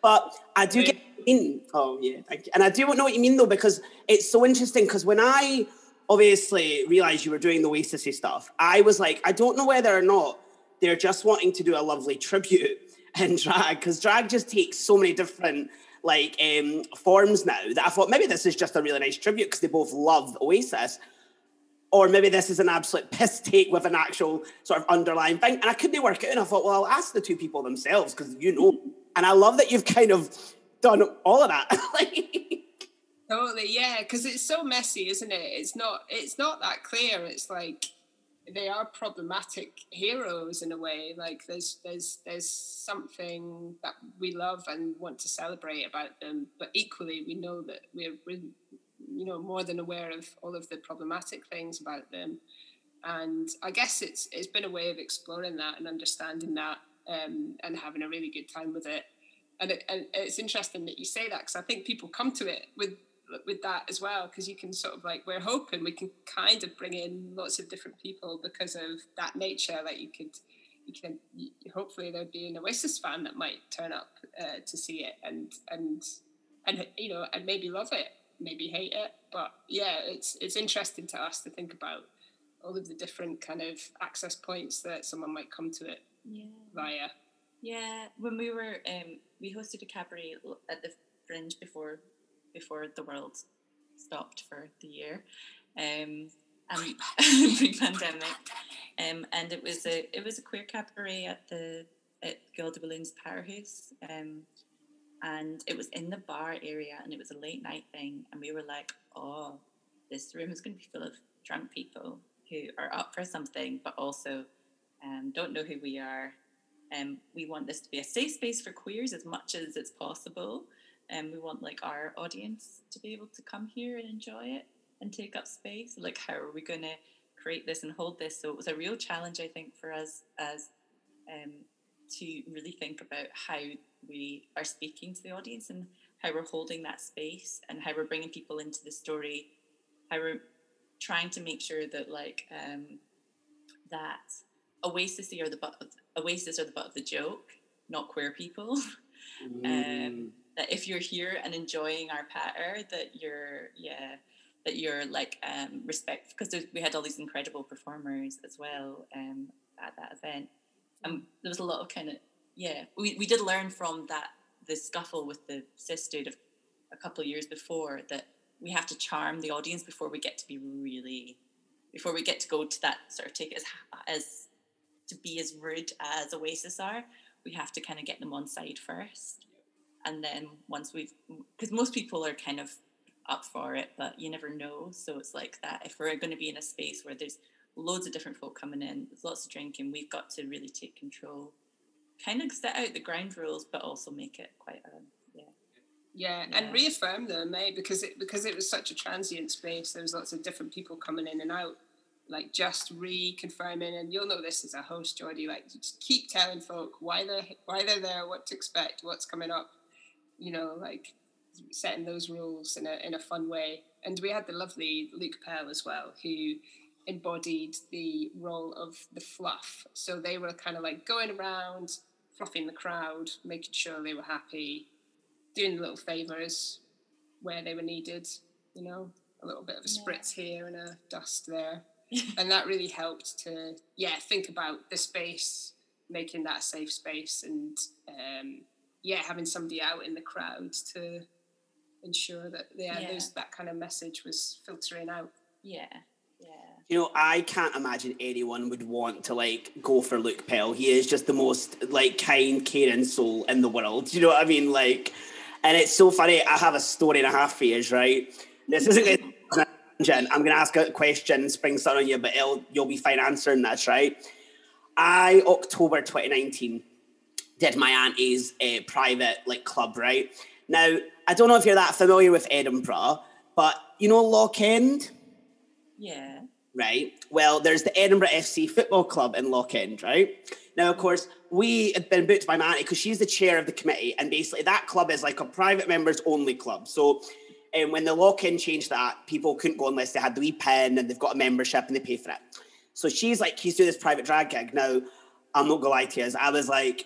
But I do get mean. Oh yeah, thank you. and I do know what you mean though because it's so interesting because when I obviously realized you were doing the Oasis stuff, I was like, I don't know whether or not they're just wanting to do a lovely tribute in drag because drag just takes so many different like um, forms now that I thought maybe this is just a really nice tribute because they both love Oasis. Or maybe this is an absolute piss take with an actual sort of underlying thing. And I couldn't work it out. And I thought, well, I'll ask the two people themselves because you know. And I love that you've kind of done all of that. totally, yeah. Because it's so messy, isn't it? It's not. It's not that clear. It's like they are problematic heroes in a way. Like there's there's there's something that we love and want to celebrate about them, but equally we know that we're, we're you know more than aware of all of the problematic things about them. And I guess it's it's been a way of exploring that and understanding that um, and having a really good time with it. And, it, and it's interesting that you say that because I think people come to it with with that as well because you can sort of like we're hoping we can kind of bring in lots of different people because of that nature that you could you can hopefully there'd be an Oasis fan that might turn up uh, to see it and and and you know and maybe love it maybe hate it but yeah it's it's interesting to us to think about all of the different kind of access points that someone might come to it yeah. via yeah when we were um we hosted a cabaret at the fringe before before the world stopped for the year. Um, and pre-pandemic, um, and it was a it was a queer cabaret at the at Gilded Balloon's Patter House, um, and it was in the bar area, and it was a late night thing, and we were like, oh, this room is going to be full of drunk people who are up for something, but also um, don't know who we are. Um, we want this to be a safe space for queers as much as it's possible and we want like our audience to be able to come here and enjoy it and take up space like how are we going to create this and hold this so it was a real challenge i think for us as um, to really think about how we are speaking to the audience and how we're holding that space and how we're bringing people into the story how we're trying to make sure that like um, that oasis are the butt of, oasis are the butt of the joke not queer people um, mm. um, that if you're here and enjoying our patter, that you're yeah, that you're like um, respect because we had all these incredible performers as well um, at that event. And there was a lot of kind of yeah, we, we did learn from that the scuffle with the sisterhood of a couple of years before that we have to charm the audience before we get to be really before we get to go to that sort of take as as to be as rude as Oasis are, we have to kind of get them on side first. And then once we've because most people are kind of up for it but you never know. So it's like that if we're going to be in a space where there's loads of different folk coming in there's lots of drinking we've got to really take control kind of set out the ground rules but also make it quite a yeah yeah, yeah. and reaffirm them eh? because it because it was such a transient space there was lots of different people coming in and out like just reconfirming and you'll know this as a host Jordy like just keep telling folk why they're why they're there what to expect what's coming up you know, like setting those rules in a in a fun way. And we had the lovely Luke Pell as well, who embodied the role of the fluff. So they were kind of like going around, fluffing the crowd, making sure they were happy, doing little favors where they were needed, you know, a little bit of a spritz yeah. here and a dust there. and that really helped to, yeah, think about the space, making that a safe space and um, yeah, having somebody out in the crowd to ensure that yeah, yeah. that kind of message was filtering out. Yeah. You know, I can't imagine anyone would want to like go for Luke Pell. He is just the most like kind, caring soul in the world. You know what I mean? Like, and it's so funny. I have a story and a half for you, right? This isn't going I'm going to ask a question spring something on you, but you'll be fine answering this, right? I October 2019 did my auntie's uh, private like club, right? Now, I don't know if you're that familiar with Edinburgh, but you know Lochend? Yeah. Right. Well, there's the Edinburgh FC Football Club in Lochend, right? Now, of course, we had been booked by auntie because she's the chair of the committee, and basically that club is like a private members only club. So um, when the Lochend changed that, people couldn't go unless they had the wee pen and they've got a membership and they pay for it. So she's like, he's doing this private drag gig. Now, I'm not gonna lie to you, I was like,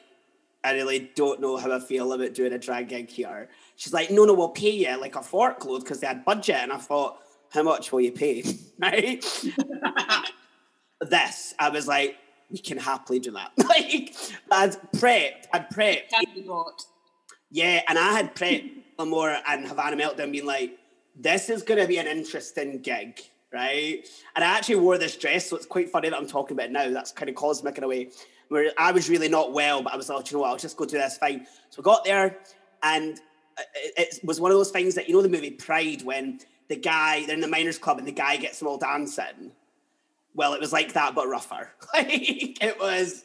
I really don't know how I feel about doing a drag gig here. She's like, no, no, we'll pay you like a forkload because they had budget. And I thought, how much will you pay? right? this, I was like, we can happily do that. like, I'd prepped, I'd prepped. Can be bought. Yeah, and I had prepped more and Havana Meltdown being like, this is going to be an interesting gig, right? And I actually wore this dress, so it's quite funny that I'm talking about it now. That's kind of cosmic in a way, where I was really not well, but I was like, oh, you know what, I'll just go do this, fine. So I got there, and uh, it, it was one of those things that, you know, the movie Pride, when the guy, they're in the miners club and the guy gets them all dancing. Well, it was like that, but rougher. like, it was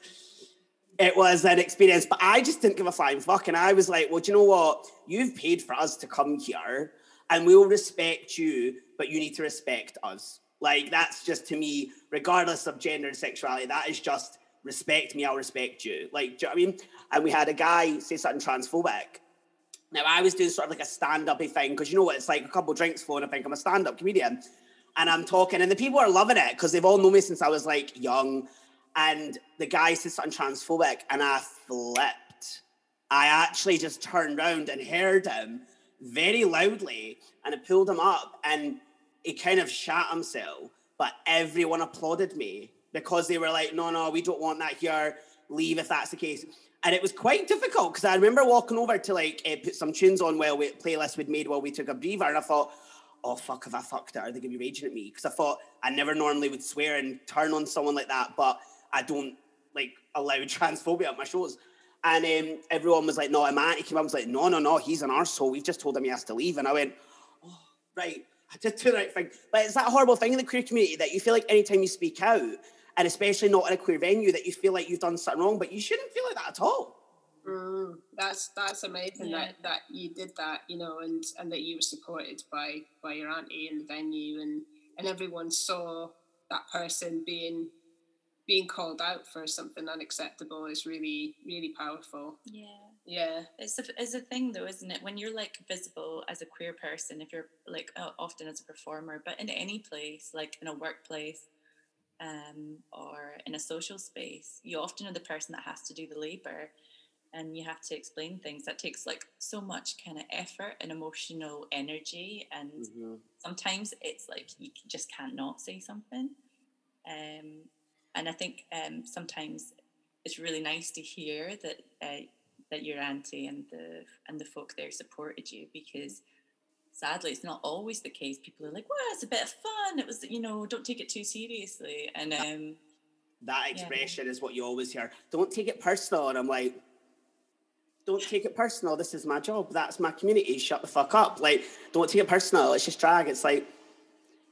it was an experience, but I just didn't give a flying fuck. And I was like, well, do you know what? You've paid for us to come here and we'll respect you, but you need to respect us. Like, that's just to me, regardless of gender and sexuality, that is just respect me, I'll respect you. Like, do you know what I mean? And we had a guy say something transphobic. Now, I was doing sort of like a stand up thing because you know what? It's like a couple drinks and I think I'm a stand up comedian. And I'm talking, and the people are loving it because they've all known me since I was like young and the guy said something transphobic, and I flipped. I actually just turned around and heard him very loudly, and I pulled him up, and he kind of shat himself. But everyone applauded me because they were like, "No, no, we don't want that here. Leave if that's the case." And it was quite difficult because I remember walking over to like uh, put some tunes on while we playlist we'd made while we took a breather, and I thought, "Oh fuck, have I fucked it? Are they gonna be raging at me?" Because I thought I never normally would swear and turn on someone like that, but I don't like allow transphobia at my shows. And um, everyone was like, no, a man. He came up and was like, no, no, no, he's an arsehole. We've just told him he has to leave. And I went, oh, right. I did do the right thing. But it's that horrible thing in the queer community that you feel like anytime you speak out, and especially not in a queer venue, that you feel like you've done something wrong, but you shouldn't feel like that at all. Mm, that's that's amazing yeah. that, that you did that, you know, and and that you were supported by by your auntie in the venue, and and everyone saw that person being being called out for something unacceptable is really really powerful yeah yeah it's a, it's a thing though isn't it when you're like visible as a queer person if you're like uh, often as a performer but in any place like in a workplace um, or in a social space you often are the person that has to do the labor and you have to explain things that takes like so much kind of effort and emotional energy and mm-hmm. sometimes it's like you just can't not say something um, and I think um, sometimes it's really nice to hear that uh, that your auntie and the and the folk there supported you because sadly it's not always the case. People are like, "Well, it's a bit of fun. It was, you know, don't take it too seriously." And um, that expression yeah. is what you always hear. Don't take it personal, and I'm like. Don't take it personal. This is my job. That's my community. Shut the fuck up. Like, don't take it personal. It's just drag. It's like,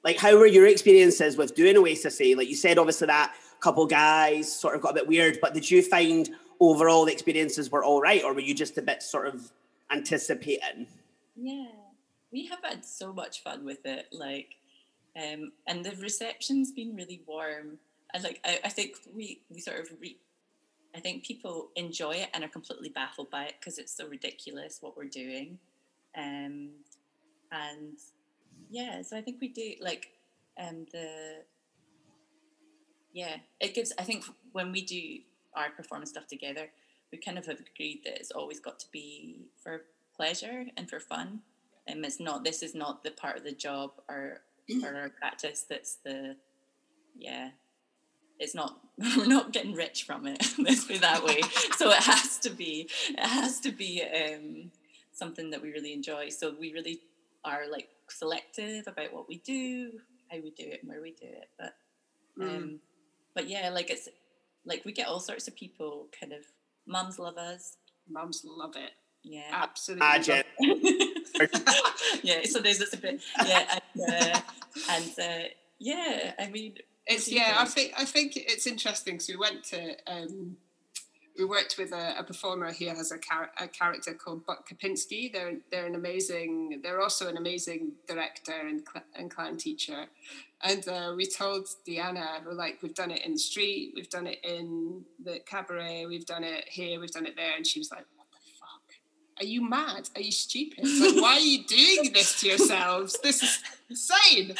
like, how were your experiences with doing Oasis? Like you said, obviously that couple guys sort of got a bit weird. But did you find overall the experiences were all right, or were you just a bit sort of anticipating? Yeah, we have had so much fun with it. Like, um, and the reception's been really warm. And like, I, I think we we sort of re- I think people enjoy it and are completely baffled by it because it's so ridiculous what we're doing. Um, and yeah, so I think we do like um, the yeah, it gives. I think when we do our performance stuff together, we kind of have agreed that it's always got to be for pleasure and for fun. And it's not. This is not the part of the job or or our practice. That's the yeah. It's not. We're not getting rich from it. Let's be that way. so it has to be. It has to be um, something that we really enjoy. So we really are like selective about what we do, how we do it, and where we do it. But mm. um, mm but yeah, like it's like we get all sorts of people. Kind of mums love us. Mums love it. Yeah, absolutely. yeah, so there's this a bit. Yeah, and, uh, and uh, yeah, I mean, it's yeah. I think I think it's interesting because we went to. Um, we worked with a, a, performer who has a, char- a character called Buck Kapinski. They're they're an amazing. They're also an amazing director and, cl- and clown teacher. And uh, we told Deanna, we're like, we've done it in the street, we've done it in the cabaret, we've done it here, we've done it there. And she was like, what the fuck? Are you mad? Are you stupid? Like, why are you doing this to yourselves? This is insane.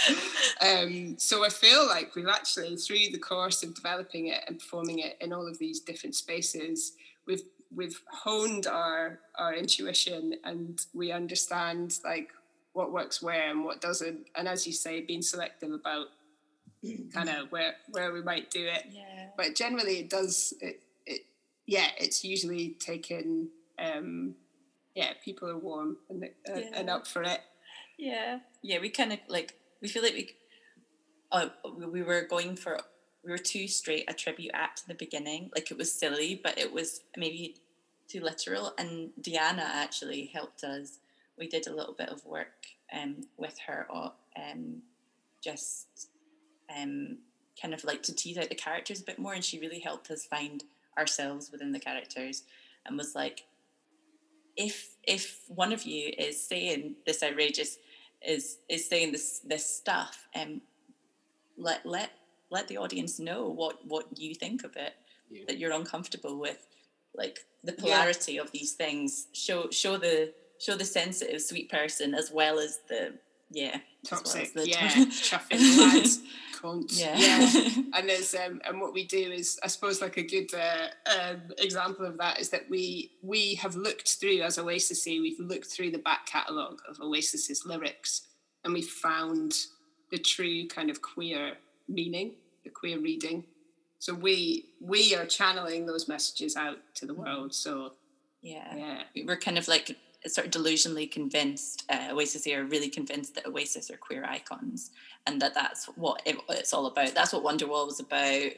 Um, so I feel like we've actually, through the course of developing it and performing it in all of these different spaces, we've we've honed our our intuition and we understand like what works where and what doesn't. And as you say, being selective about kind of where where we might do it. Yeah. but generally it does. It, it yeah, it's usually taken. Um, yeah, people are warm and uh, yeah. and up for it. Yeah, yeah. We kind of like we feel like we. Uh, we were going for we were too straight a tribute act in the beginning. Like it was silly, but it was maybe too literal. And Diana actually helped us. We did a little bit of work um, with her, or um, just um, kind of like to tease out the characters a bit more. And she really helped us find ourselves within the characters and was like, if if one of you is saying this outrageous is is saying this this stuff, um, let let let the audience know what what you think of it yeah. that you're uncomfortable with like the polarity yeah. of these things show show the show the sensitive sweet person as well as the yeah toxic yeah chuffing lads yeah. yeah. and there's um and what we do is i suppose like a good uh, um, example of that is that we we have looked through as oasis we've looked through the back catalogue of oasis's lyrics and we found the true kind of queer meaning the queer reading. So we we are channeling those messages out to the world so yeah. yeah. We're kind of like sort of delusionally convinced uh, oasis are really convinced that oasis are queer icons and that that's what it, it's all about that's what wonderwall was about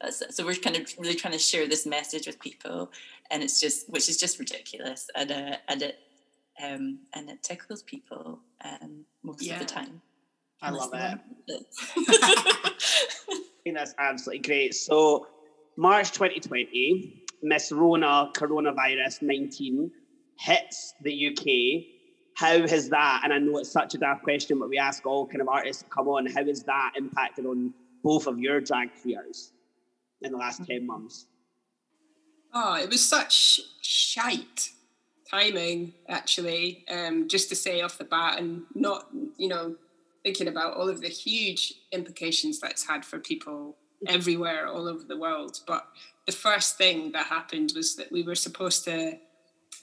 that's, so we're kind of really trying to share this message with people and it's just which is just ridiculous and uh, and it um, and it tickles people um, most yeah. of the time I love it. think that's absolutely great. So, March 2020, Miss Rona coronavirus 19 hits the UK. How has that, and I know it's such a daft question, but we ask all kind of artists come on, how has that impacted on both of your drag careers in the last 10 months? Oh, it was such shite timing, actually, um, just to say off the bat, and not, you know, thinking about all of the huge implications that's had for people everywhere all over the world. But the first thing that happened was that we were supposed to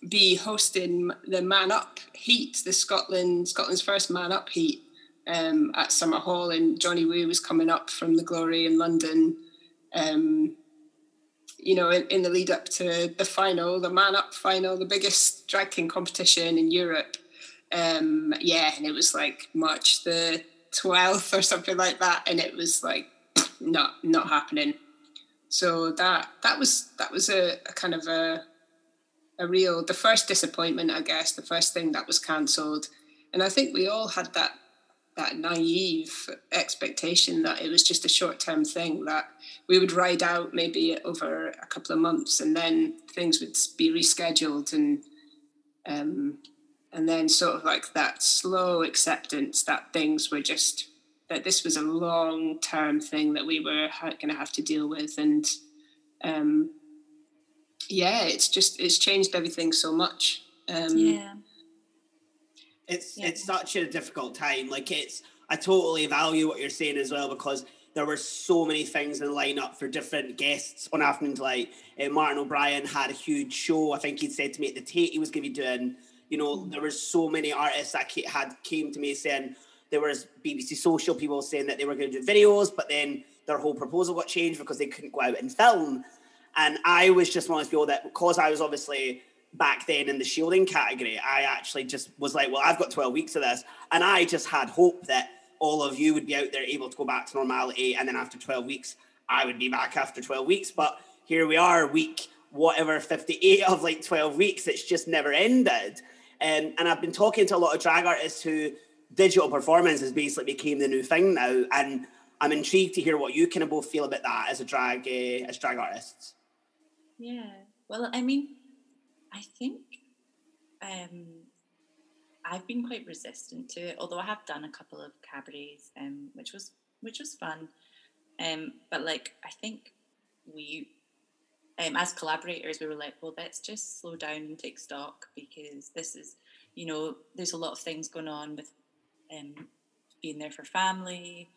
be hosting the Man Up Heat, the Scotland Scotland's first Man Up Heat um, at Summerhall, and Johnny Woo was coming up from the Glory in London. Um, you know, in, in, the lead up to the final, the Man Up final, the biggest drag king competition in Europe, um, yeah, and it was like March the 12th or something like that. And it was like not not happening. So that that was that was a, a kind of a a real the first disappointment, I guess, the first thing that was cancelled. And I think we all had that that naive expectation that it was just a short term thing that we would ride out maybe over a couple of months and then things would be rescheduled and um, and then sort of like that slow acceptance that things were just that this was a long term thing that we were going to have to deal with and um yeah it's just it's changed everything so much. Um yeah. It's yeah. it's such a difficult time. Like it's i totally value what you're saying as well because there were so many things in the lineup for different guests on afternoon like uh, martin o'brien had a huge show i think he'd said to me at the tate he was going to be doing. You know, there were so many artists that had came to me saying there was BBC Social people saying that they were going to do videos, but then their whole proposal got changed because they couldn't go out and film. And I was just one of those people that because I was obviously back then in the shielding category, I actually just was like, well, I've got 12 weeks of this. And I just had hope that all of you would be out there able to go back to normality. And then after 12 weeks, I would be back after 12 weeks. But here we are, week whatever, 58 of like 12 weeks. It's just never ended. And I've been talking to a lot of drag artists who digital performance has basically became the new thing now. And I'm intrigued to hear what you kind of both feel about that as a drag uh, as drag artists. Yeah. Well, I mean, I think um, I've been quite resistant to it, although I have done a couple of cabarets, um, which was which was fun. Um, but like, I think we um, as collaborators, we were like, well, let's just slow down and take stock because this is, you know, there's a lot of things going on with um, being there for family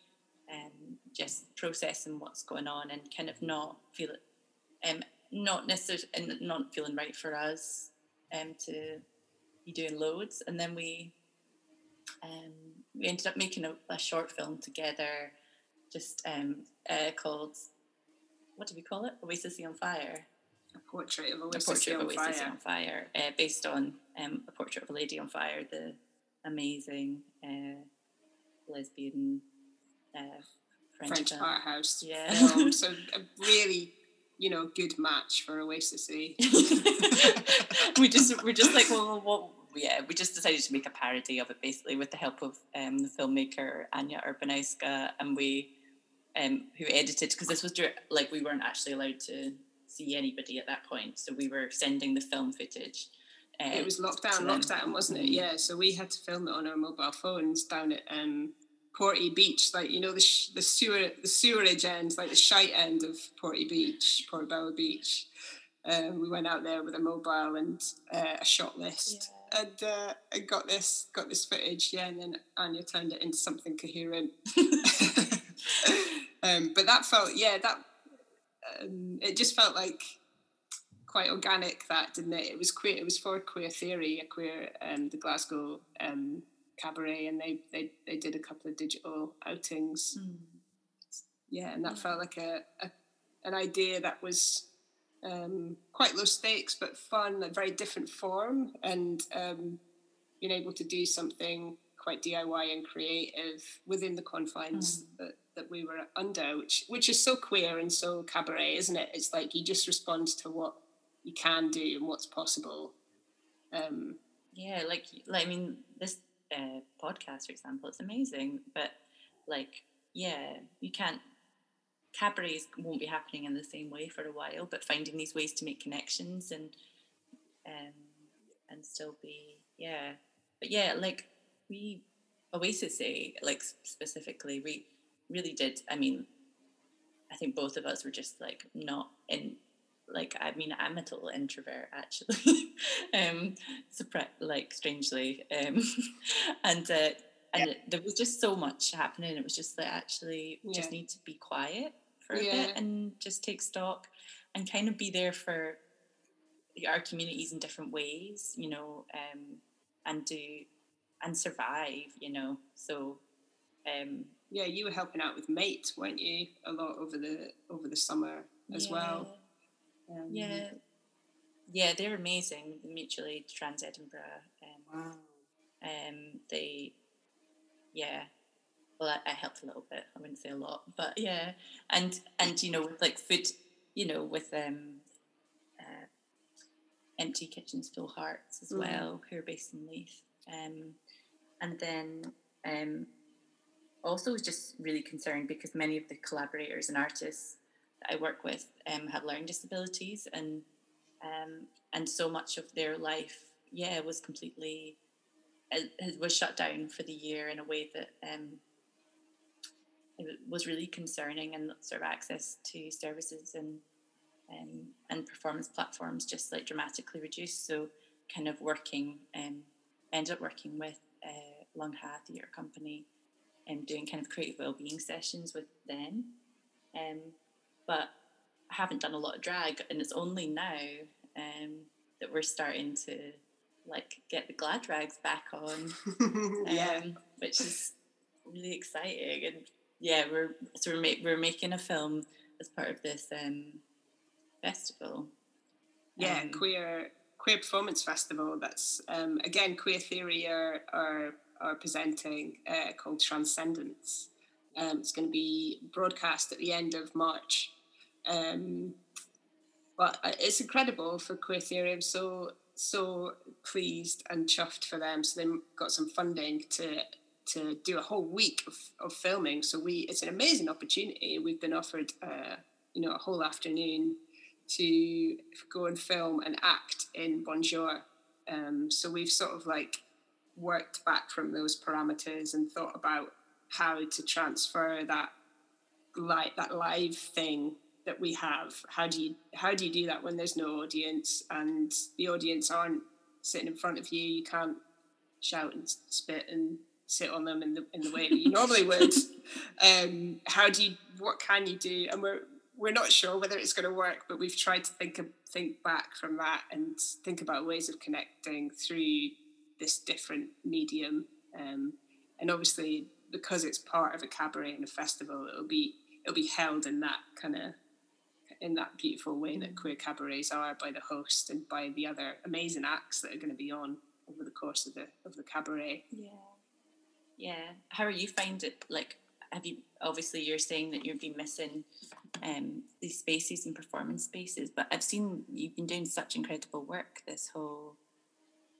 and just processing what's going on and kind of not feel it, um, not necessarily, and not feeling right for us um, to be doing loads. And then we, um, we ended up making a, a short film together, just um, uh, called what do we call it? Oasis on Fire. A portrait of Oasis, a portrait on, of Oasis Fire. on Fire, uh, based on um, a portrait of a lady on fire, the amazing uh, lesbian uh, French, French art house. Yeah. Film. so a really, you know, good match for Oasis. we just we're just like well, what yeah, we just decided to make a parody of it basically with the help of um, the filmmaker Anya Urbanowska and we um, who edited because this was like we weren't actually allowed to see anybody at that point, so we were sending the film footage. Um, it was lockdown, lockdown, wasn't it? Mm. Yeah, so we had to film it on our mobile phones down at um, Porty Beach, like you know the sh- the sewer the sewerage end, like the shite end of Porty Beach, Portobello Beach. Um, we went out there with a mobile and uh, a shot list, yeah. and uh, and got this got this footage. Yeah, and then Anya turned it into something coherent. um, but that felt yeah that um, it just felt like quite organic that didn't it it was queer it was for queer theory a queer um, the glasgow um, cabaret and they, they they did a couple of digital outings mm. yeah and that mm. felt like a, a, an idea that was um, quite low stakes but fun a very different form and um, being able to do something quite diy and creative within the confines mm. that that we were under, which which is so queer and so cabaret, isn't it? It's like you just respond to what you can do and what's possible. Um, yeah, like like I mean, this podcast, for example, it's amazing, but like, yeah, you can't. Cabarets won't be happening in the same way for a while, but finding these ways to make connections and um, and still be yeah, but yeah, like we Oasis say like specifically we really did. I mean, I think both of us were just like not in. Like I mean, I'm a total introvert actually, um, like strangely, um, and uh, and yeah. there was just so much happening. It was just like actually yeah. just need to be quiet for a yeah. bit and just take stock and kind of be there for our communities in different ways, you know, um, and do and survive, you know. So um, yeah, you were helping out with Mate, weren't you? A lot over the over the summer as well. Um, yeah, yeah, they're amazing. mutually Trans Edinburgh. Um, wow. Um, they, yeah. Well, I, I, helped a little bit. I wouldn't say a lot, but yeah, and and you know with like food, you know with um, uh, Empty Kitchens Full Hearts as mm. well, who are based in Leith, um, and then um, also was just really concerned because many of the collaborators and artists I work with um, have learning disabilities and um, and so much of their life, yeah, was completely it was shut down for the year in a way that um, it was really concerning and sort of access to services and um, and performance platforms just like dramatically reduced. So kind of working um, ended up working with uh, Lung Ha Theatre Company um, doing kind of creative well-being sessions with them. Um, but I haven't done a lot of drag, and it's only now um, that we're starting to like get the glad rags back on, yeah. Um, which is really exciting. And yeah, we're so we're, ma- we're making a film as part of this um, festival. Yeah, um, queer queer performance festival. That's um, again queer theory are are are presenting uh, called Transcendence. Um, it's going to be broadcast at the end of March. Um, but uh, it's incredible for Queer Theory. I'm so so pleased and chuffed for them. So they got some funding to to do a whole week of, of filming. So we it's an amazing opportunity. We've been offered uh, you know a whole afternoon to go and film and act in Bonjour. Um, so we've sort of like worked back from those parameters and thought about how to transfer that like that live thing that we have how do you how do you do that when there's no audience and the audience aren't sitting in front of you? You can't shout and spit and sit on them in the in the way that you normally would. Um, how do you what can you do? And we're we're not sure whether it's going to work but we've tried to think of, think back from that and think about ways of connecting through this different medium. Um, and obviously, because it's part of a cabaret and a festival, it'll be it'll be held in that kind of in that beautiful way that queer cabarets are by the host and by the other amazing acts that are going to be on over the course of the of the cabaret. Yeah, yeah. How are you find it? Like, have you obviously you're saying that you've been missing um, these spaces and performance spaces, but I've seen you've been doing such incredible work this whole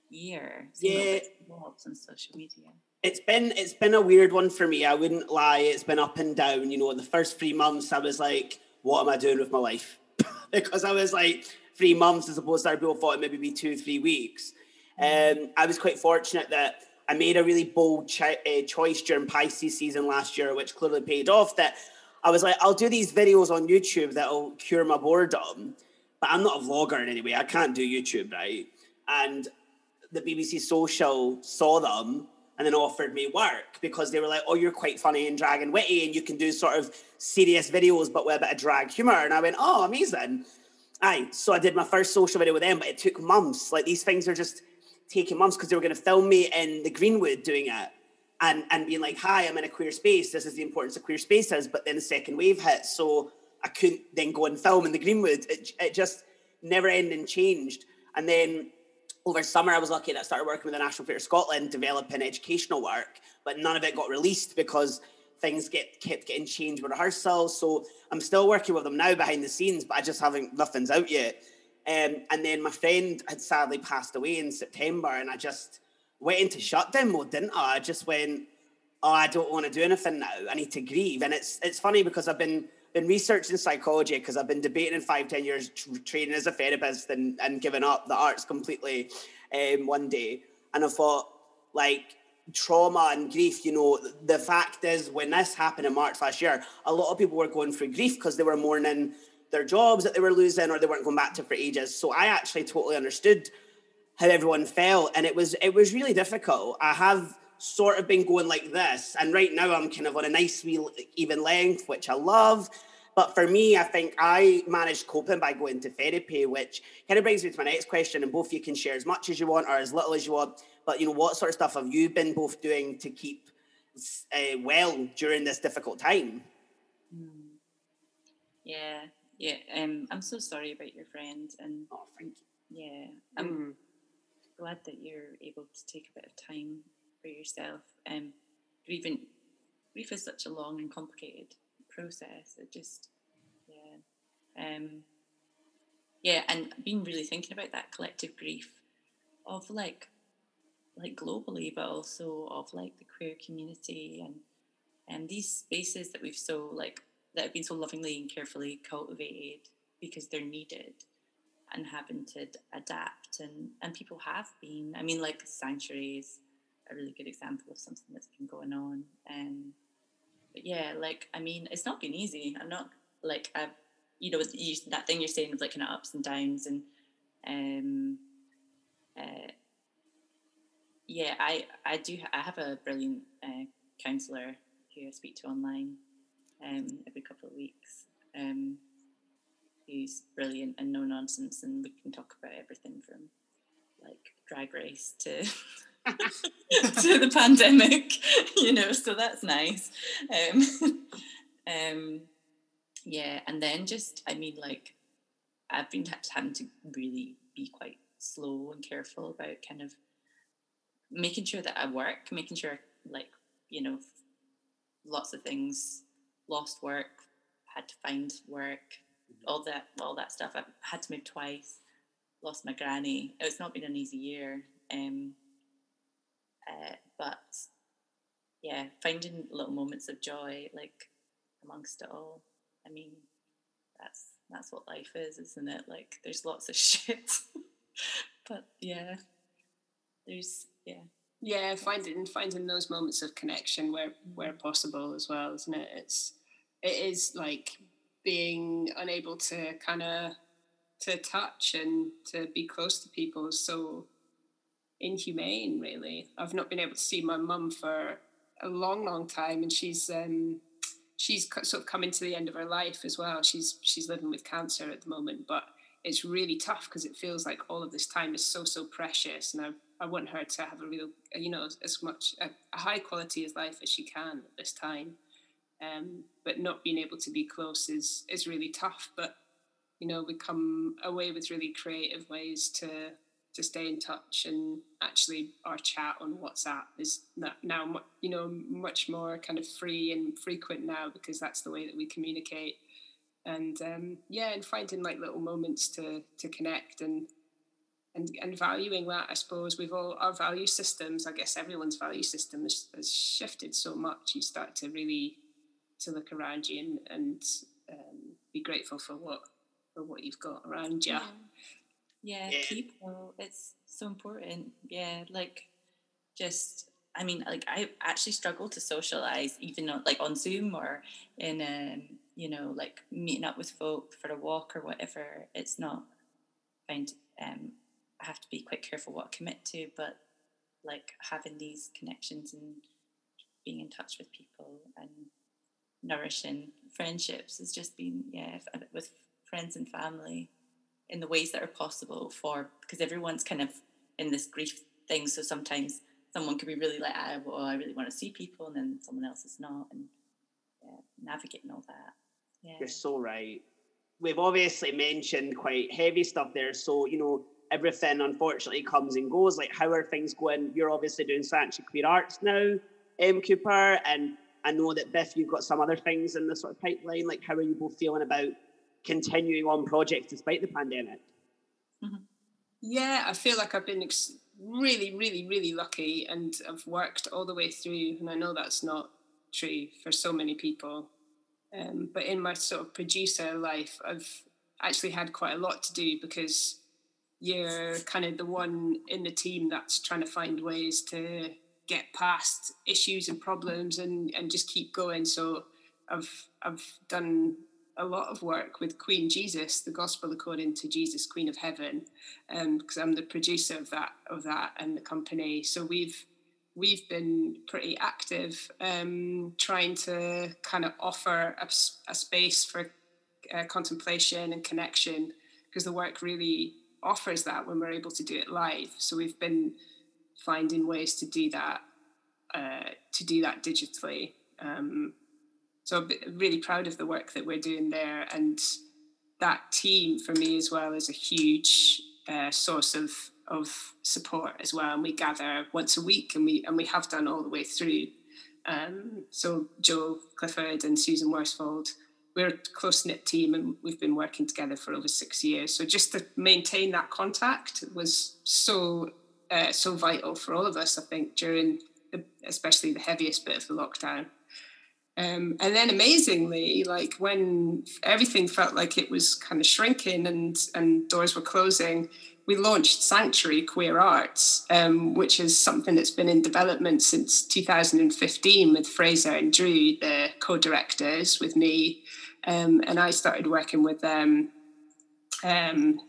year. Yeah, on social media. It's been it's been a weird one for me. I wouldn't lie. It's been up and down. You know, the first three months I was like, "What am I doing with my life?" because I was like three months as opposed to other people thought it maybe be two, three weeks. Um, I was quite fortunate that I made a really bold uh, choice during Pisces season last year, which clearly paid off. That I was like, I'll do these videos on YouTube that'll cure my boredom, but I'm not a vlogger in any way. I can't do YouTube, right? And the BBC Social saw them and then offered me work because they were like, "Oh, you're quite funny and drag and witty, and you can do sort of serious videos but with a bit of drag humor." And I went, "Oh, amazing!" Aye, so I did my first social video with them, but it took months. Like these things are just taking months because they were going to film me in the Greenwood doing it, and and being like, "Hi, I'm in a queer space. This is the importance of queer spaces." But then the second wave hit, so I couldn't then go and film in the Greenwood. It, it just never ending changed, and then over summer, I was lucky that I started working with the National Theatre Scotland, developing educational work, but none of it got released because things get kept getting changed with rehearsals. So I'm still working with them now behind the scenes, but I just haven't nothing's out yet. Um, and then my friend had sadly passed away in September, and I just went into shutdown mode, didn't I? I just went, oh, I don't want to do anything now. I need to grieve. And it's it's funny because I've been been researching psychology because I've been debating in five, ten years, training as a therapist and, and giving up the arts completely um, one day. And I thought, like, trauma and grief, you know, the fact is when this happened in March last year, a lot of people were going through grief because they were mourning their jobs that they were losing or they weren't going back to for ages. So I actually totally understood how everyone felt. And it was it was really difficult. I have sort of been going like this. And right now I'm kind of on a nice wee even length, which I love. But for me, I think I managed coping by going to therapy, which kind of brings me to my next question. And both of you can share as much as you want or as little as you want. But you know, what sort of stuff have you been both doing to keep uh, well during this difficult time? Hmm. Yeah, yeah. Um, I'm so sorry about your friend, and oh, thank you. Yeah, I'm mm. glad that you're able to take a bit of time for yourself. Um, grieving, grief is such a long and complicated process. It just, yeah, um, yeah, and been really thinking about that collective grief of like, like globally, but also of like the queer community and and these spaces that we've so like that have been so lovingly and carefully cultivated because they're needed and having to adapt and and people have been i mean like Sanctuary's a really good example of something that's been going on. Um, but yeah, like I mean, it's not been easy. I'm not like I've you know you, that thing you're saying of like kind of ups and downs and um, uh, yeah, I I do I have a brilliant uh, counselor who I speak to online um, every couple of weeks. Um, who's brilliant and no nonsense, and we can talk about everything from like drag race to to the pandemic, you know, so that's nice. Um, um, yeah, and then just, I mean, like, I've been having to really be quite slow and careful about kind of making sure that I work, making sure, like, you know, lots of things, lost work, had to find work, mm-hmm. all that, all that stuff. I've had to move twice, lost my granny. It's not been an easy year. Um, uh, but yeah, finding little moments of joy, like amongst it all. I mean, that's that's what life is, isn't it? Like, there's lots of shit, but yeah, there's yeah. Yeah, finding finding those moments of connection where where possible as well, isn't it? It's it is like being unable to kind of to touch and to be close to people so inhumane, really. I've not been able to see my mum for a long, long time, and she's um, she's sort of coming to the end of her life as well. She's she's living with cancer at the moment, but it's really tough because it feels like all of this time is so so precious, and I I want her to have a real you know as much a, a high quality as life as she can at this time. Um, but not being able to be close is is really tough. But you know, we come away with really creative ways to to stay in touch and actually our chat on WhatsApp is now you know much more kind of free and frequent now because that's the way that we communicate and um, yeah and finding like little moments to to connect and and and valuing that I suppose we've all our value systems I guess everyone's value system has, has shifted so much you start to really to look around you and and um, be grateful for what for what you've got around you. Yeah. Yeah, yeah, people. It's so important. Yeah, like just I mean, like I actually struggle to socialize, even on, like on Zoom or in um, you know, like meeting up with folk for a walk or whatever. It's not find um I have to be quite careful what I commit to, but like having these connections and being in touch with people and nourishing friendships has just been yeah with friends and family in the ways that are possible for because everyone's kind of in this grief thing. So sometimes someone could be really like ah, well I really want to see people and then someone else is not and yeah, navigating all that. Yeah. You're so right. We've obviously mentioned quite heavy stuff there. So you know everything unfortunately comes and goes. Like how are things going? You're obviously doing sanctuary queer arts now um, Cooper and I know that Biff, you've got some other things in the sort of pipeline. Like, how are you both feeling about continuing on projects despite the pandemic? Mm-hmm. Yeah, I feel like I've been ex- really, really, really lucky, and I've worked all the way through. And I know that's not true for so many people. Um, but in my sort of producer life, I've actually had quite a lot to do because you're kind of the one in the team that's trying to find ways to get past issues and problems and and just keep going so i've i've done a lot of work with queen jesus the gospel according to jesus queen of heaven because um, i'm the producer of that of that and the company so we've we've been pretty active um, trying to kind of offer a, a space for uh, contemplation and connection because the work really offers that when we're able to do it live so we've been finding ways to do that uh, to do that digitally. Um, so I'm really proud of the work that we're doing there, and that team for me as well is a huge uh, source of of support as well. And we gather once a week, and we and we have done all the way through. Um, so Joe Clifford and Susan Worsfold, we're a close knit team, and we've been working together for over six years. So just to maintain that contact was so uh, so vital for all of us. I think during the, especially the heaviest bit of the lockdown. Um, and then amazingly, like when everything felt like it was kind of shrinking and, and doors were closing, we launched Sanctuary Queer Arts, um, which is something that's been in development since 2015 with Fraser and Drew, the co directors, with me. Um, and I started working with them um,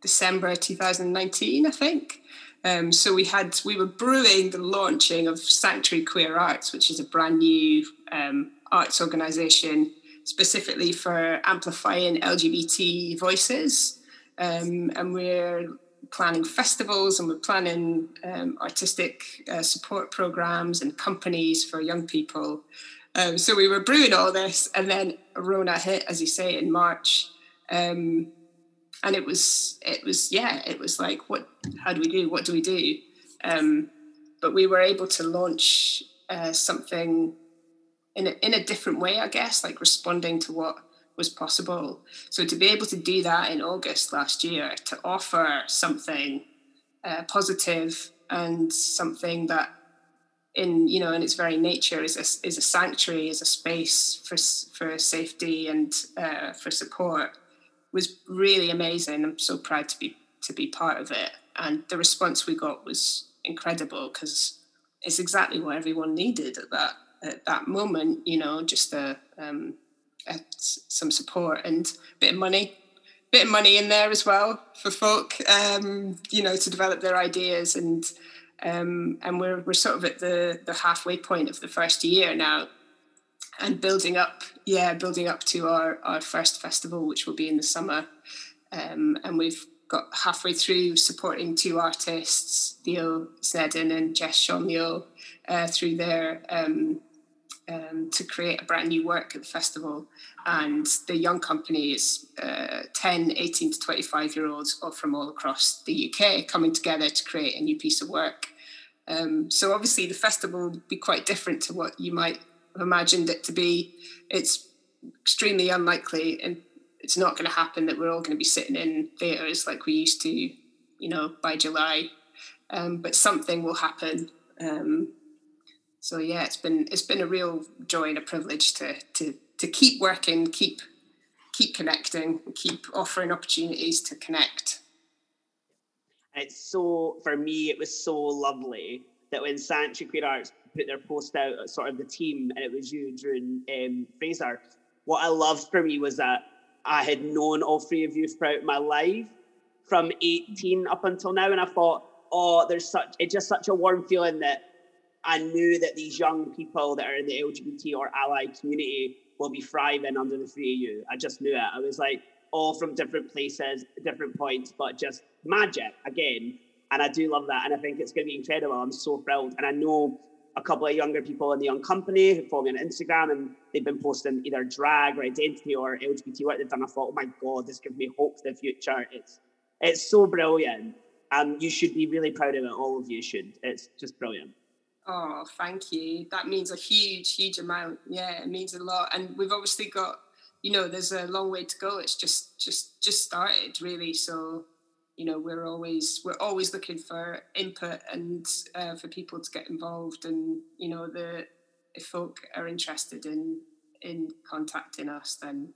December 2019, I think. Um, so we had we were brewing the launching of Sanctuary Queer Arts, which is a brand new um, arts organisation specifically for amplifying LGBT voices, um, and we're planning festivals and we're planning um, artistic uh, support programs and companies for young people. Um, so we were brewing all this, and then Rona hit, as you say, in March. Um, and it was it was yeah it was like what how do we do? What do we do? Um, but we were able to launch uh, something in a, in a different way i guess like responding to what was possible. So to be able to do that in august last year to offer something uh, positive and something that in you know in its very nature is a, is a sanctuary is a space for for safety and uh, for support was really amazing. I'm so proud to be to be part of it, and the response we got was incredible because it's exactly what everyone needed at that at that moment. You know, just a, um, a, some support and a bit of money, bit of money in there as well for folk. Um, you know, to develop their ideas and. Um, and we're, we're sort of at the, the halfway point of the first year now and building up, yeah, building up to our, our first festival, which will be in the summer. Um, and we've got halfway through supporting two artists, Neil Snedden and Jess Shomyo, uh, through their um, um, to create a brand new work at the festival. And the young company is uh, 10, 18 to 25 year olds from all across the UK coming together to create a new piece of work. Um, so obviously the festival will be quite different to what you might imagined it to be. It's extremely unlikely and it's not going to happen that we're all going to be sitting in theatres like we used to, you know, by July. Um, but something will happen. Um, so yeah, it's been it's been a real joy and a privilege to to to keep working, keep keep connecting, keep offering opportunities to connect. It's so for me, it was so lovely that when Sanctuary Queer Arts put their post out, sort of the team, and it was you, Drew, and um, Fraser. What I loved for me was that I had known all three of you throughout my life from 18 up until now. And I thought, oh, there's such, it's just such a warm feeling that I knew that these young people that are in the LGBT or ally community will be thriving under the three of you. I just knew it. I was like, all from different places, different points, but just magic again. And I do love that. And I think it's going to be incredible. I'm so thrilled. And I know a couple of younger people in the young company who follow me on Instagram and they've been posting either drag or identity or LGBT work they've done. I thought, oh my God, this gives me hope for the future. It's it's so brilliant. And you should be really proud of it. All of you should. It's just brilliant. Oh, thank you. That means a huge, huge amount. Yeah, it means a lot. And we've obviously got, you know, there's a long way to go. It's just just just started really. So you know we're always we're always looking for input and uh, for people to get involved and you know the if folk are interested in in contacting us then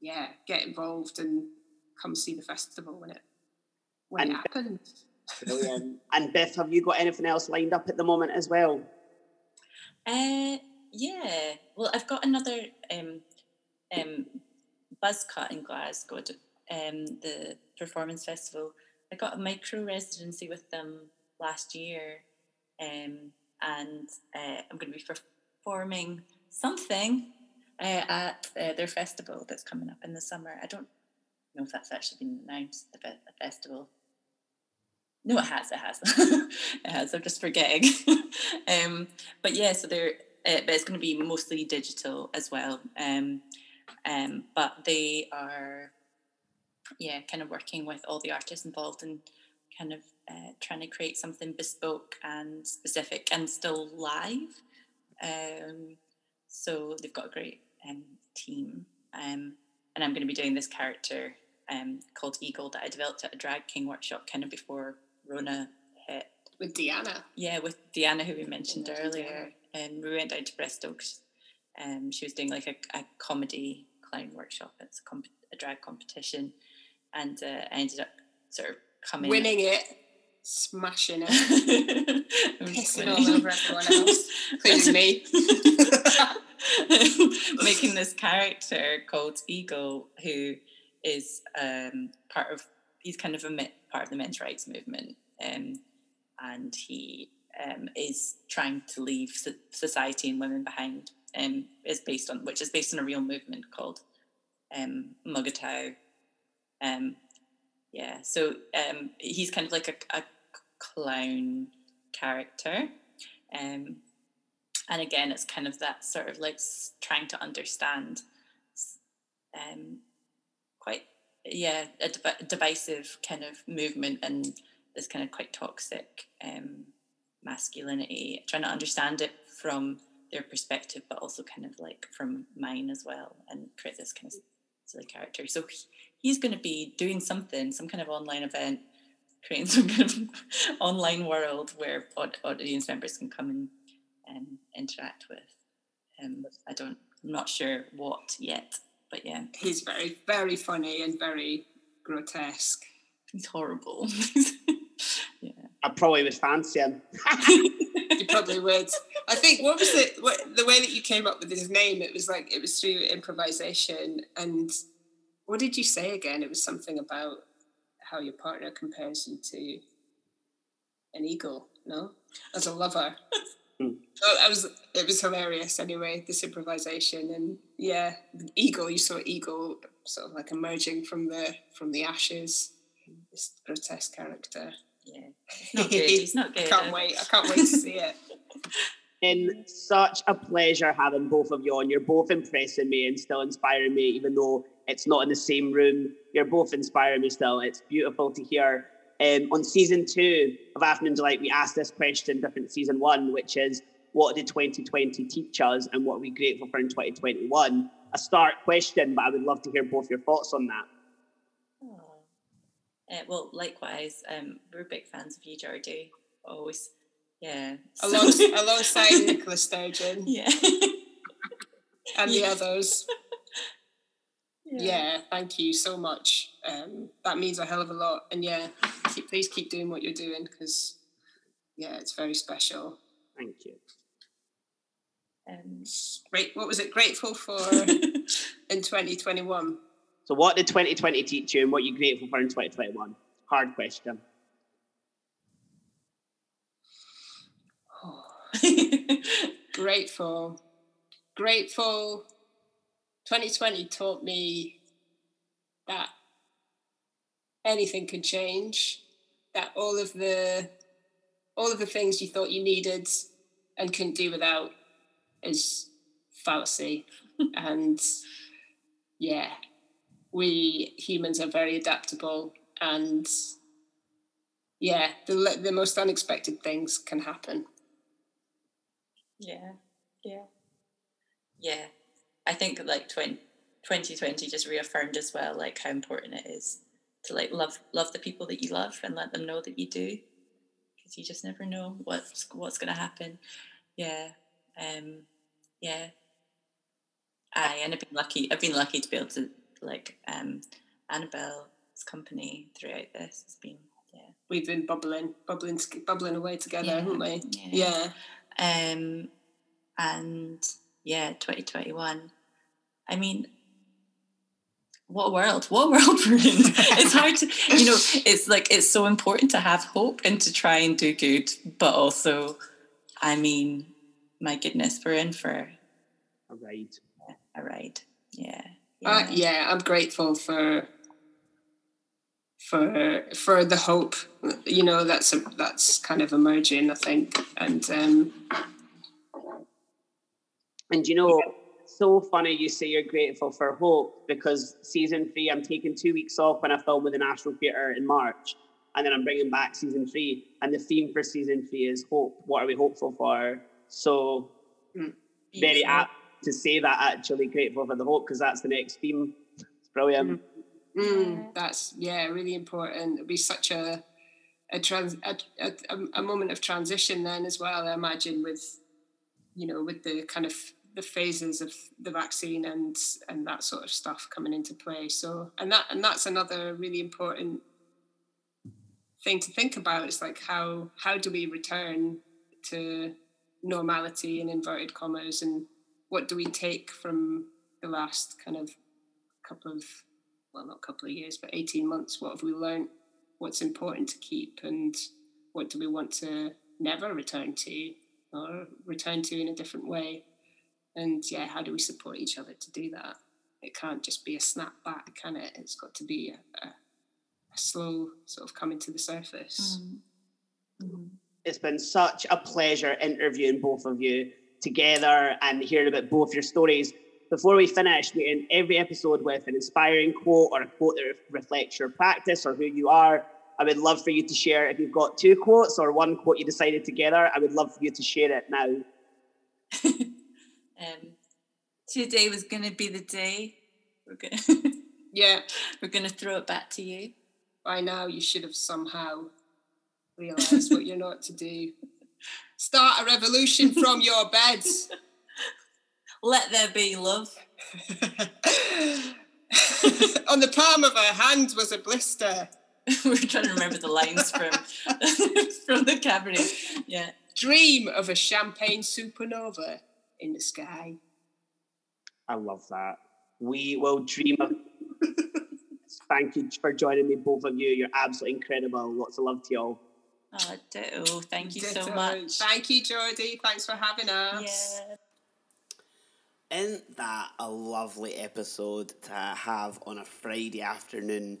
yeah get involved and come see the festival when it when and, it happens. Brilliant. And Biff have you got anything else lined up at the moment as well? Uh yeah. Well i've got another um um buzzcut in glasgow um, the performance festival. I got a micro residency with them last year, um, and uh, I'm going to be performing something uh, at uh, their festival that's coming up in the summer. I don't know if that's actually been announced. The, fe- the festival. No, it has. It has. it has. I'm just forgetting. um, but yeah, so they're. Uh, but it's going to be mostly digital as well. Um, um, but they are yeah, kind of working with all the artists involved and kind of uh, trying to create something bespoke and specific and still live. Um, so they've got a great um, team. Um, and I'm going to be doing this character um, called Eagle that I developed at a Drag King workshop kind of before Rona hit. With Deanna. Yeah, with Deanna, who we mentioned earlier. And we went down to Bristol. Um, she was doing like a, a comedy clown workshop. It's a, comp- a drag competition and uh, I ended up sort of coming winning it, smashing it, pissing all over everyone else, including me. Making this character called Eagle, who is um, part of he's kind of a part of the men's rights movement, um, and he um, is trying to leave society and women behind. Um, is based on which is based on a real movement called um, um, yeah, so um, he's kind of like a, a clown character. Um, and again, it's kind of that sort of like trying to understand um, quite, yeah, a div- divisive kind of movement and this kind of quite toxic um, masculinity, trying to understand it from their perspective, but also kind of like from mine as well, and create this kind of silly character. So he's going to be doing something, some kind of online event, creating some kind of online world where audience members can come and um, interact with. Um, I don't, I'm not sure what yet, but yeah. He's very, very funny and very grotesque. He's horrible. yeah. I probably would fancy him. you probably would. I think what was it? What, the way that you came up with his name? It was like it was through improvisation and what did you say again? It was something about how your partner compares you to an eagle, no? As a lover. Hmm. Oh, I was it was hilarious anyway, this improvisation and yeah, eagle, you saw eagle sort of like emerging from the from the ashes. This grotesque character. Yeah. He's not good. He's not good. I can't wait. I can't wait to see it. been such a pleasure having both of you on. You're both impressing me and still inspiring me, even though it's not in the same room. You're both inspiring me still. It's beautiful to hear. Um, on season two of Afternoon Deelight, we asked this question different season one, which is what did 2020 teach us and what are we grateful for in 2021? A stark question, but I would love to hear both your thoughts on that. Uh, well, likewise, um, we're big fans of you, Jordy. Always, yeah. Alongs- alongside Nicola Sturgeon. Yeah. and the others. Yeah. yeah. thank you so much. Um, that means a hell of a lot. And yeah, keep, please keep doing what you're doing because, yeah, it's very special. Thank you. Um, Great. What was it grateful for in 2021? So, what did 2020 teach you, and what are you grateful for in 2021? Hard question. grateful. Grateful. 2020 taught me that anything could change, that all of the all of the things you thought you needed and couldn't do without is fallacy. and yeah, we humans are very adaptable and yeah the, the most unexpected things can happen. Yeah yeah. Yeah i think like 20, 2020 just reaffirmed as well like how important it is to like love love the people that you love and let them know that you do because you just never know what's what's going to happen yeah um yeah I and I've been lucky. I've been lucky to be able to like um, Annabelle's company throughout this has been yeah. We've been bubbling, bubbling, bubbling away together, yeah. haven't we? Yeah. yeah. Um, and yeah, 2021. I mean, what world what world we're in it's hard to you know it's like it's so important to have hope and to try and do good but also i mean my goodness we're in for a ride a ride yeah yeah. Uh, yeah, I'm grateful for for for the hope. You know, that's a, that's kind of emerging, I think, and um, and you know, so funny you say you're grateful for hope because season three, I'm taking two weeks off when I film with the National Theatre in March, and then I'm bringing back season three, and the theme for season three is hope. What are we hopeful for? So, mm. very apt to say that actually grateful for the hope because that's the next theme. It's brilliant. Mm. Mm, that's yeah, really important. It'll be such a a, trans, a, a, a moment of transition then as well. I imagine with you know with the kind of the phases of the vaccine and and that sort of stuff coming into play. So and that and that's another really important thing to think about. It's like how how do we return to normality in inverted commas and what do we take from the last kind of couple of well not couple of years but 18 months what have we learned what's important to keep and what do we want to never return to or return to in a different way and yeah how do we support each other to do that it can't just be a snap back can it it's got to be a, a, a slow sort of coming to the surface mm-hmm. it's been such a pleasure interviewing both of you together and hearing about both your stories. Before we finish, we end every episode with an inspiring quote or a quote that reflects your practice or who you are. I would love for you to share if you've got two quotes or one quote you decided together. I would love for you to share it now. um, today was going to be the day. We're going. yeah, we're going to throw it back to you. By now, you should have somehow realised what you're not to do. Start a revolution from your beds. Let there be love. On the palm of her hand was a blister. We're trying to remember the lines from from the cabinet Yeah. Dream of a champagne supernova in the sky. I love that. We will dream of. Thank you for joining me, both of you. You're absolutely incredible. Lots of love to you all. Oh, ditto. Thank you ditto. so much. Thank you, Jordy. Thanks for having us. Yeah. Isn't that a lovely episode to have on a Friday afternoon?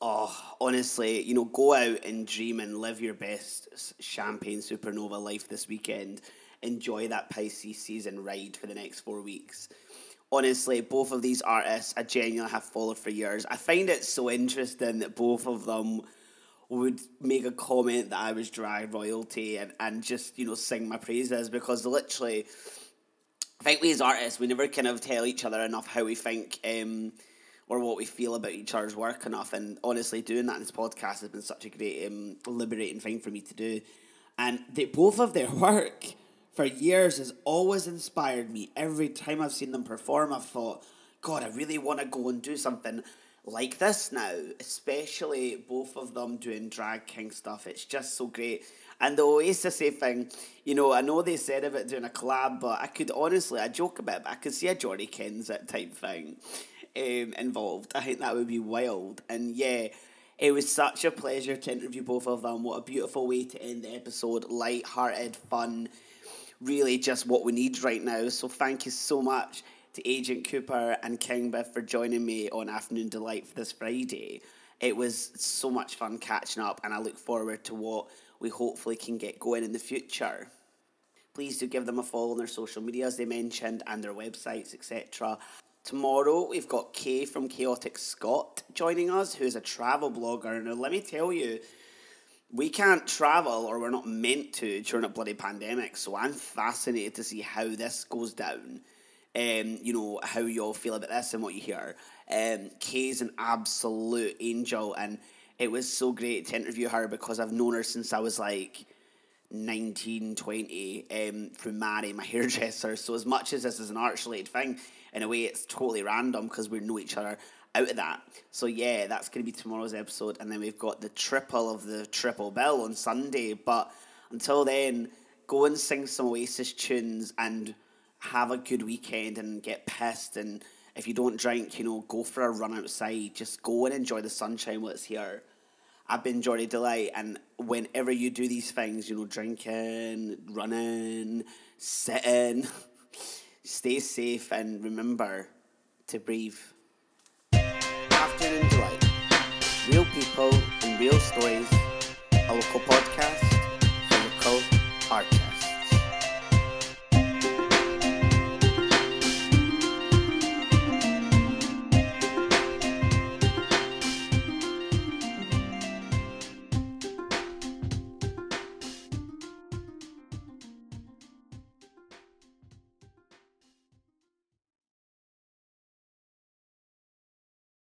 Oh, honestly, you know, go out and dream and live your best champagne supernova life this weekend. Enjoy that Pisces season ride for the next four weeks. Honestly, both of these artists I genuinely have followed for years. I find it so interesting that both of them would make a comment that I was drag royalty and, and just, you know, sing my praises because literally I think we as artists we never kind of tell each other enough how we think um, or what we feel about each other's work enough. And honestly, doing that in this podcast has been such a great um, liberating thing for me to do. And they, both of their work for years has always inspired me. Every time I've seen them perform, I've thought, God, I really want to go and do something like this now, especially both of them doing drag king stuff. It's just so great. And the Oasis thing, you know, I know they said about doing a collab, but I could honestly, I joke about it, I could see a Jordy Kensett type thing um, involved. I think that would be wild. And yeah, it was such a pleasure to interview both of them. What a beautiful way to end the episode. Light-hearted, fun, really just what we need right now. So thank you so much to Agent Cooper and King Biff for joining me on Afternoon Deelight for this Friday. It was so much fun catching up, and I look forward to what we hopefully can get going in the future. Please do give them a follow on their social media, as they mentioned, and their websites, etc. Tomorrow, we've got Kay from Chaotic Scot joining us, who's a travel blogger. Now, let me tell you, we can't travel, or we're not meant to, during a bloody pandemic. So I'm fascinated to see how this goes down. Um, you know, how you all feel about this and what you hear. Um, Kay's an absolute angel, and it was so great to interview her because I've known her since I was like 19, 20, um, through Mary, my hairdresser. So, as much as this is an arts related thing, in a way it's totally random because we know each other out of that. So yeah, that's going to be tomorrow's episode, and then we've got the triple of the triple bill on Sunday. But until then, go and sing some Oasis tunes and have a good weekend and get pissed. And if you don't drink, you know, go for a run outside. Just go and enjoy the sunshine while it's here. I've been Jordy Delight, and whenever you do these things, you know, drinking, running, sitting. Stay safe and remember to breathe. Delight. Real people and real stories. A local podcast